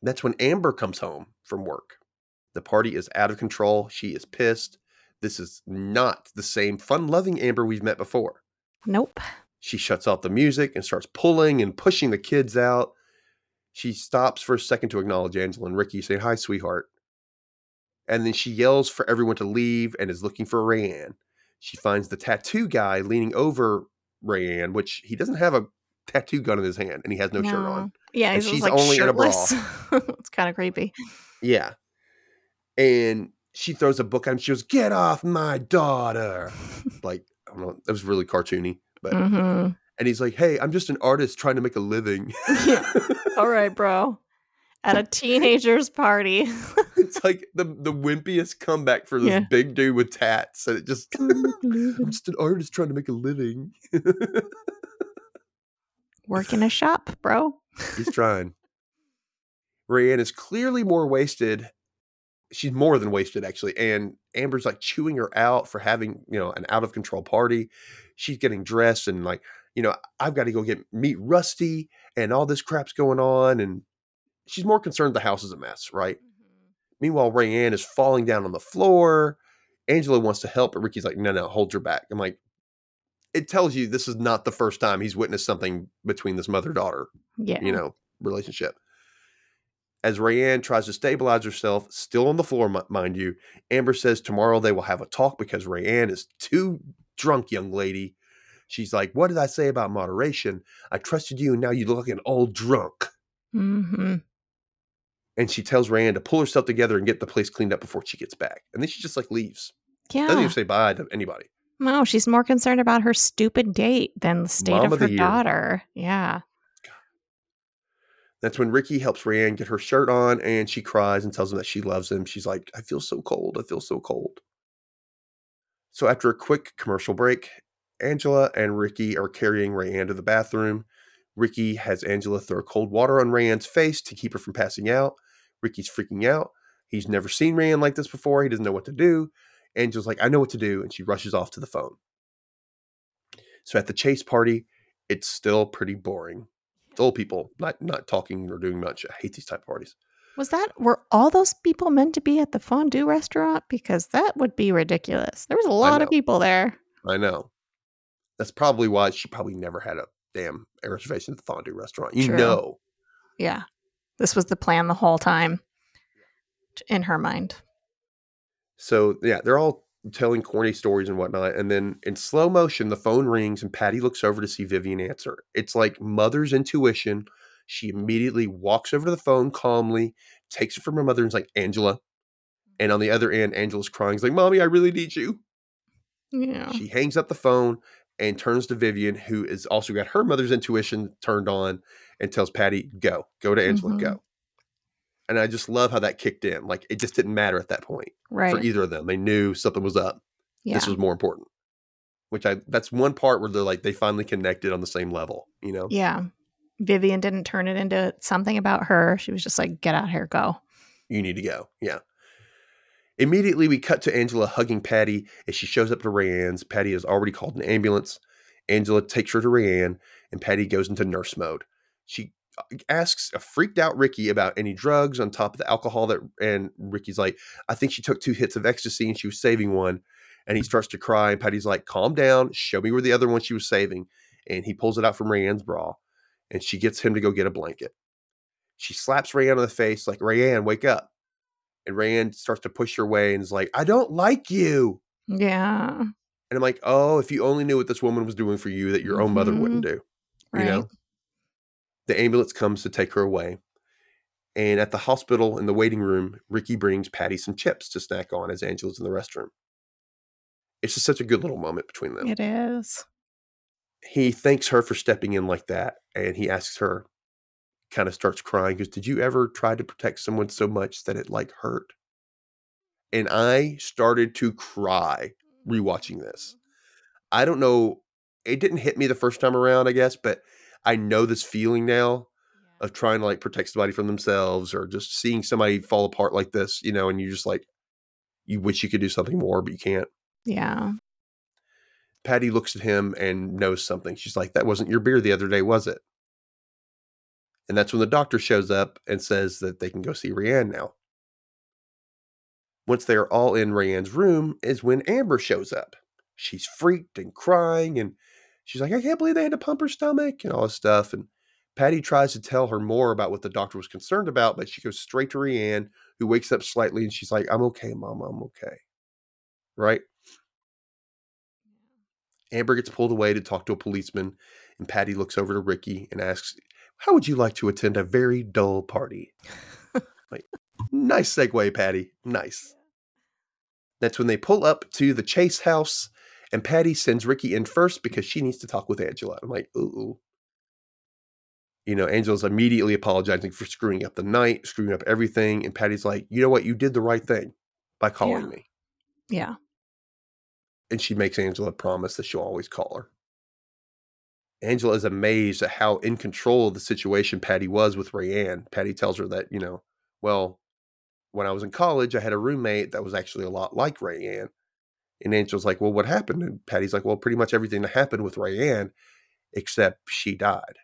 That's when Amber comes home from work. The party is out of control. She is pissed. This is not the same fun-loving Amber we've met before. Nope. She shuts off the music and starts pulling and pushing the kids out. She stops for a second to acknowledge Angela and Ricky, saying, Hi, sweetheart. And then she yells for everyone to leave and is looking for Rayanne. She finds the tattoo guy leaning over Rayanne, which he doesn't have a tattoo gun in his hand and he has no, shirt on. Yeah, And he's she's like only in a bra. (laughs) it's kind of creepy. Yeah. And she throws a book at him. She goes, Get off my daughter. (laughs) like, I don't know. That was really cartoony. But hmm and he's like, Hey, I'm just an artist trying to make a living. (laughs) All right, bro. At a teenager's party. (laughs) it's like the the wimpiest comeback for this Yeah. big dude with tats. And it just I'm just an artist trying to make a living. (laughs) Work in a shop, bro. He's trying. Rayanne is clearly more wasted. She's more than wasted, actually. And Amber's like chewing her out for having, you know, an out of control party. She's getting dressed and like, you know, I've got to go get meet Rusty and all this crap's going on. And she's more concerned the house is a mess, right? Mm-hmm. Meanwhile, Rayanne is falling down on the floor. Angela wants to help, but Ricky's like, no, no, hold your back. I'm like, it tells you this is not the first time he's witnessed something between this mother daughter Yeah. you know, relationship. As Rayanne tries to stabilize herself, still on the floor, mi- mind you, Amber says tomorrow they will have a talk because Rayanne is too drunk, young lady. She's like, What did I say about moderation? I trusted you, and now you look like an old drunk. hmm And she tells Rayanne to pull herself together and get the place cleaned up before she gets back. And then she just like leaves. Yeah. Doesn't even say bye to anybody. No, she's more concerned about her stupid date than the state Mom of of the her year. daughter. Yeah. That's when Ricky helps Rayanne get her shirt on and she cries and tells him that she loves him. She's like, I feel so cold. I feel so cold. So after a quick commercial break, Angela and Ricky are carrying Rayanne to the bathroom. Ricky has Angela throw cold water on Rayanne's face to keep her from passing out. Ricky's freaking out. He's never seen Rayanne like this before. He doesn't know what to do. Angela's like, I know what to do. And she rushes off to the phone. So at the chase party, it's still pretty boring. It's old people not not talking or doing much. I hate these type of parties. Was that were all those people meant to be at the fondue restaurant? Because that would be ridiculous. There was a lot of people there. I know. That's probably why she probably never had a damn reservation at the fondue restaurant. You True. know. Yeah. This was the plan the whole time in her mind. So yeah, they're all telling corny stories and whatnot. And then in slow motion, the phone rings and Patty looks over to see Vivian answer. It's like mother's intuition. She immediately walks over to the phone calmly, takes it from her mother, and is like, Angela. And on the other end, Angela's crying. She's like, Mommy, I really need you. Yeah. She hangs up the phone and turns to Vivian, who is also got her mother's intuition turned on, and tells Patty, "Go, go to Angela, Mhm. go." And I just love how that kicked in. Like it just didn't matter at that point Right. for either of them. They knew something was up. yeah. This was more important. Which I that's one part where they're like they finally connected on the same level. You know, yeah. Vivian didn't turn it into something about her. She was just like, get out here, go. you need to go. Yeah. Immediately, we cut to Angela hugging Patty as she shows up to Rayanne's. Patty has already called an ambulance. Angela takes her to Rayanne, and Patty goes into nurse mode. She uh, asks a freaked out Ricky about any drugs on top of the alcohol that, and Ricky's like, I think she took two hits of ecstasy and she was saving one. And he starts to cry, and Patty's like, Calm down, show me where the other one she was saving. And he pulls it out from Rayanne's bra, and she gets him to go get a blanket. She slaps Rayanne on the face, like, Rayanne, wake up. And Rayanne starts to push her way and is like, I don't like you. Yeah. And I'm like, oh, if you only knew what this woman was doing for you that your own mother wouldn't mm-hmm. do. Right. You know? The ambulance comes to take her away. And at the hospital in the waiting room, Ricky brings Patty some chips to snack on as Angela's in the restroom. It's just such a good little moment between them. It is. He thanks her for stepping in like that. And he asks her, kind of starts crying, because Did you ever try to protect someone so much that it like hurt? And I started to cry rewatching this. Mm-hmm. I don't know. It didn't hit me the first time around, I guess, but I know this feeling now of trying to like protect somebody from themselves or just seeing somebody fall apart like this, you know, and you just like, you wish you could do something more, but you can't. Yeah. Patty looks at him and knows something. She's like, That wasn't your beer the other day, was it? And that's when the doctor shows up and says that they can go see Rayanne now. Once they're all in Rayanne's room, is when Amber shows up. She's freaked and crying, and she's like, I can't believe they had to pump her stomach and all this stuff. And Patty tries to tell her more about what the doctor was concerned about, but she goes straight to Rayanne, who wakes up slightly and she's like, I'm okay, Mom, I'm okay. Right? Amber gets pulled away to talk to a policeman, and Patty looks over to Ricky and asks, How would you like to attend a very dull party? like, nice segue, Patty. Nice. That's when they pull up to the Chase house, and Patty sends Ricky in first because she needs to talk with Angela. I'm like, ooh. You know, Angela's immediately apologizing for screwing up the night, screwing up everything. And Patty's like, you know what? You did the right thing by calling Yeah. me. Yeah. and she makes Angela promise that she'll always call her. Angela is amazed at how in control of the situation Patty was with Rayanne. Patty tells her that, you know, well, when I was in college, I had a roommate that was actually a lot like Rayanne. And Angela's like, well, what happened? And Patty's like, well, pretty much everything that happened with Rayanne, except she died.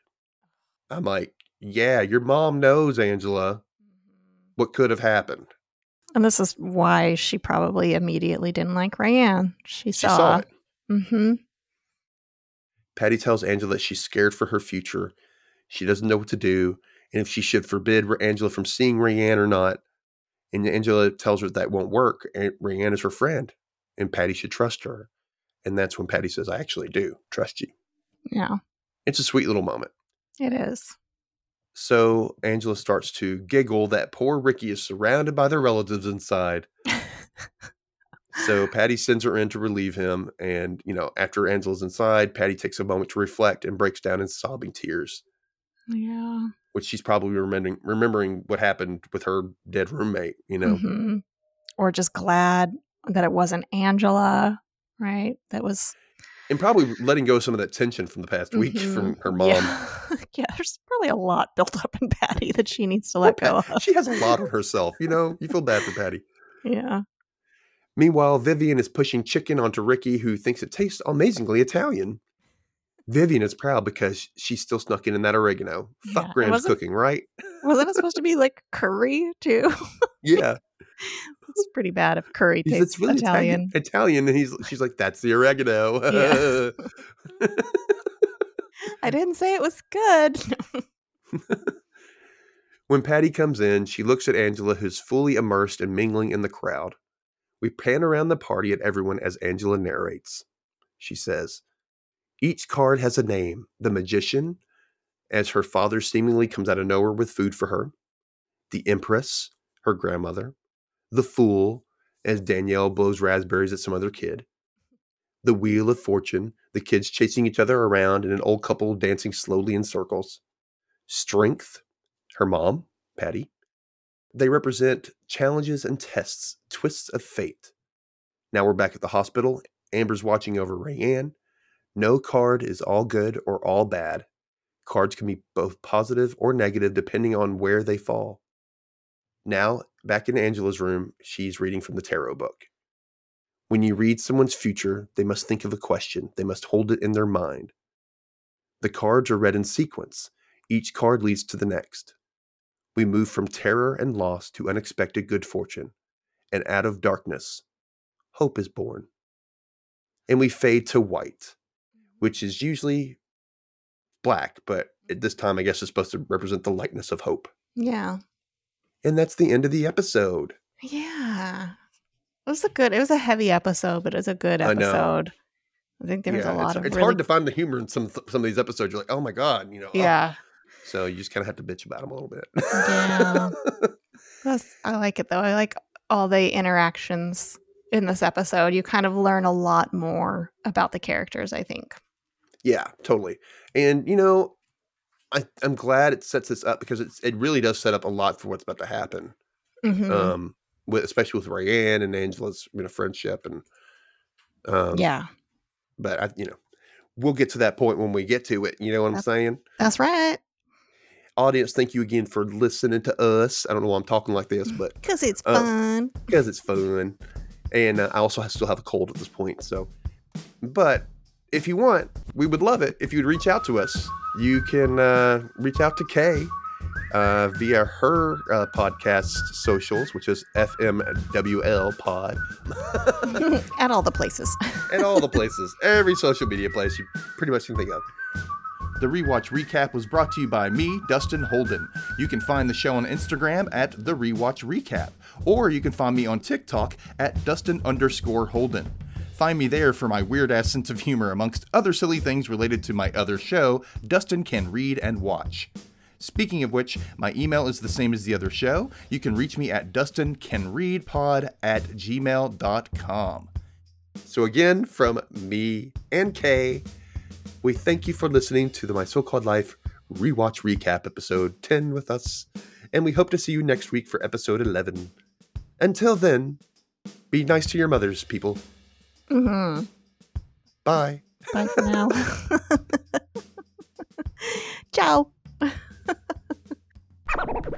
I'm like, yeah, your mom knows, Angela, what could have happened. And this is why she probably immediately didn't like Rayanne. She She saw. saw it. Mm-hmm. Patty tells Angela that she's scared for her future. She doesn't know what to do, and if she should forbid Angela from seeing Rayanne or not. And Angela tells her that won't work. Eh, and Rayanne is her friend, and Patty should trust her. And that's when Patty says, "I actually do trust you." Yeah, It's a sweet little moment. it is. So Angela starts to giggle that poor Ricky is surrounded by their relatives inside. (laughs) So Patty sends her in to relieve him, and you know, after Angela's inside, Patty takes a moment to reflect and breaks down in sobbing tears. Yeah. which she's probably remembering remembering what happened with her dead roommate. You know, Mhm. Or just glad that it wasn't Angela, right? That was and probably letting go of some of that tension from the past week Mhm. from her mom. Yeah. (laughs) yeah, there's probably a lot built up in Patty that she needs to let Pat- go of. She has a lot on herself. You know, you feel bad for Patty. (laughs) Yeah. Meanwhile, Vivian is pushing chicken onto Ricky, who thinks it tastes amazingly Italian. Vivian is proud because she still snuck in in that oregano. Fuck Graham's cooking, right? Wasn't it supposed to be like (laughs) curry too? Yeah, (laughs) it's pretty bad if curry tastes it's really Italian. Italian. Italian, and he's she's like, "That's the oregano." Yeah. (laughs) I didn't say it was good. When Patty comes in, she looks at Angela, who's fully immersed and mingling in the crowd. We pan around the party at everyone as Angela narrates. She says, Each card has a name the magician, as her father seemingly comes out of nowhere with food for her, the empress, her grandmother, the fool, as Danielle blows raspberries at some other kid, the wheel of fortune, the kids chasing each other around and an old couple dancing slowly in circles, strength, her mom, Patty. They represent challenges and tests, twists of fate. Now we're back at the hospital. Amber's watching over Rayanne. No card is all good or all bad. Cards can be both positive or negative depending on where they fall. Now, back in Angela's room, she's reading from the tarot book. When you read someone's future, they must think of a question, they must hold it in their mind. The cards are read in sequence. Each card leads to the next. We move from terror and loss to unexpected good fortune, and out of darkness, hope is born. And we fade to white, mm-hmm. which is usually black, but at this time, I guess, is supposed to represent the lightness of hope. yeah. And that's the end of the episode. Yeah. It was a good it was a heavy episode, but it was a good I know. episode. I think there was a lot it's, of it's really hard to find the humor in some some of these episodes. You're like, oh my god, you know. oh. So you just kind of have to bitch about them a little bit. Yeah. (laughs) That's, I like it though. I like all the interactions in this episode. You kind of learn a lot more about the characters, I think. Yeah, totally. And you know, I I'm glad it sets this up because it's it really does set up a lot for what's about to happen. Mhm. Um, with especially with Rayanne and Angela's you know friendship and um, yeah. But I you know, we'll get to that point when we get to it. You know what I'm saying? That's right. Audience, thank you again for listening to us. I don't know why I'm talking like this, but (laughs) Because it's Uh, fun. because it's fun. And uh, I also still have a cold at this point. So, but if you want, we would love it if you'd reach out to us. You can uh, reach out to Kay uh, via her uh, podcast socials, which is FMWL Pod, (laughs) At all the places. At all the (laughs) places, every social media place you pretty much can think of. The Rewatch Recap was brought to you by me, Dustin Holden. You can find the show on Instagram at The Rewatch Recap, or you can find me on TikTok at Dustin underscore Holden. Find me there for my weird ass sense of humor, amongst other silly things related to my other show, Dustin Can Read and Watch. Speaking of which, my email is the same as the other show. You can reach me at dustincanreadpod at gmail.com. So, again, from me and Kay, we thank you for listening to the My So Called Life Rewatch Recap episode 10 with us, and we hope to see you next week for episode 11. Until then, be nice to your mothers, people. Mm-hmm. Bye. Bye for now. (laughs) (laughs) Ciao. (laughs)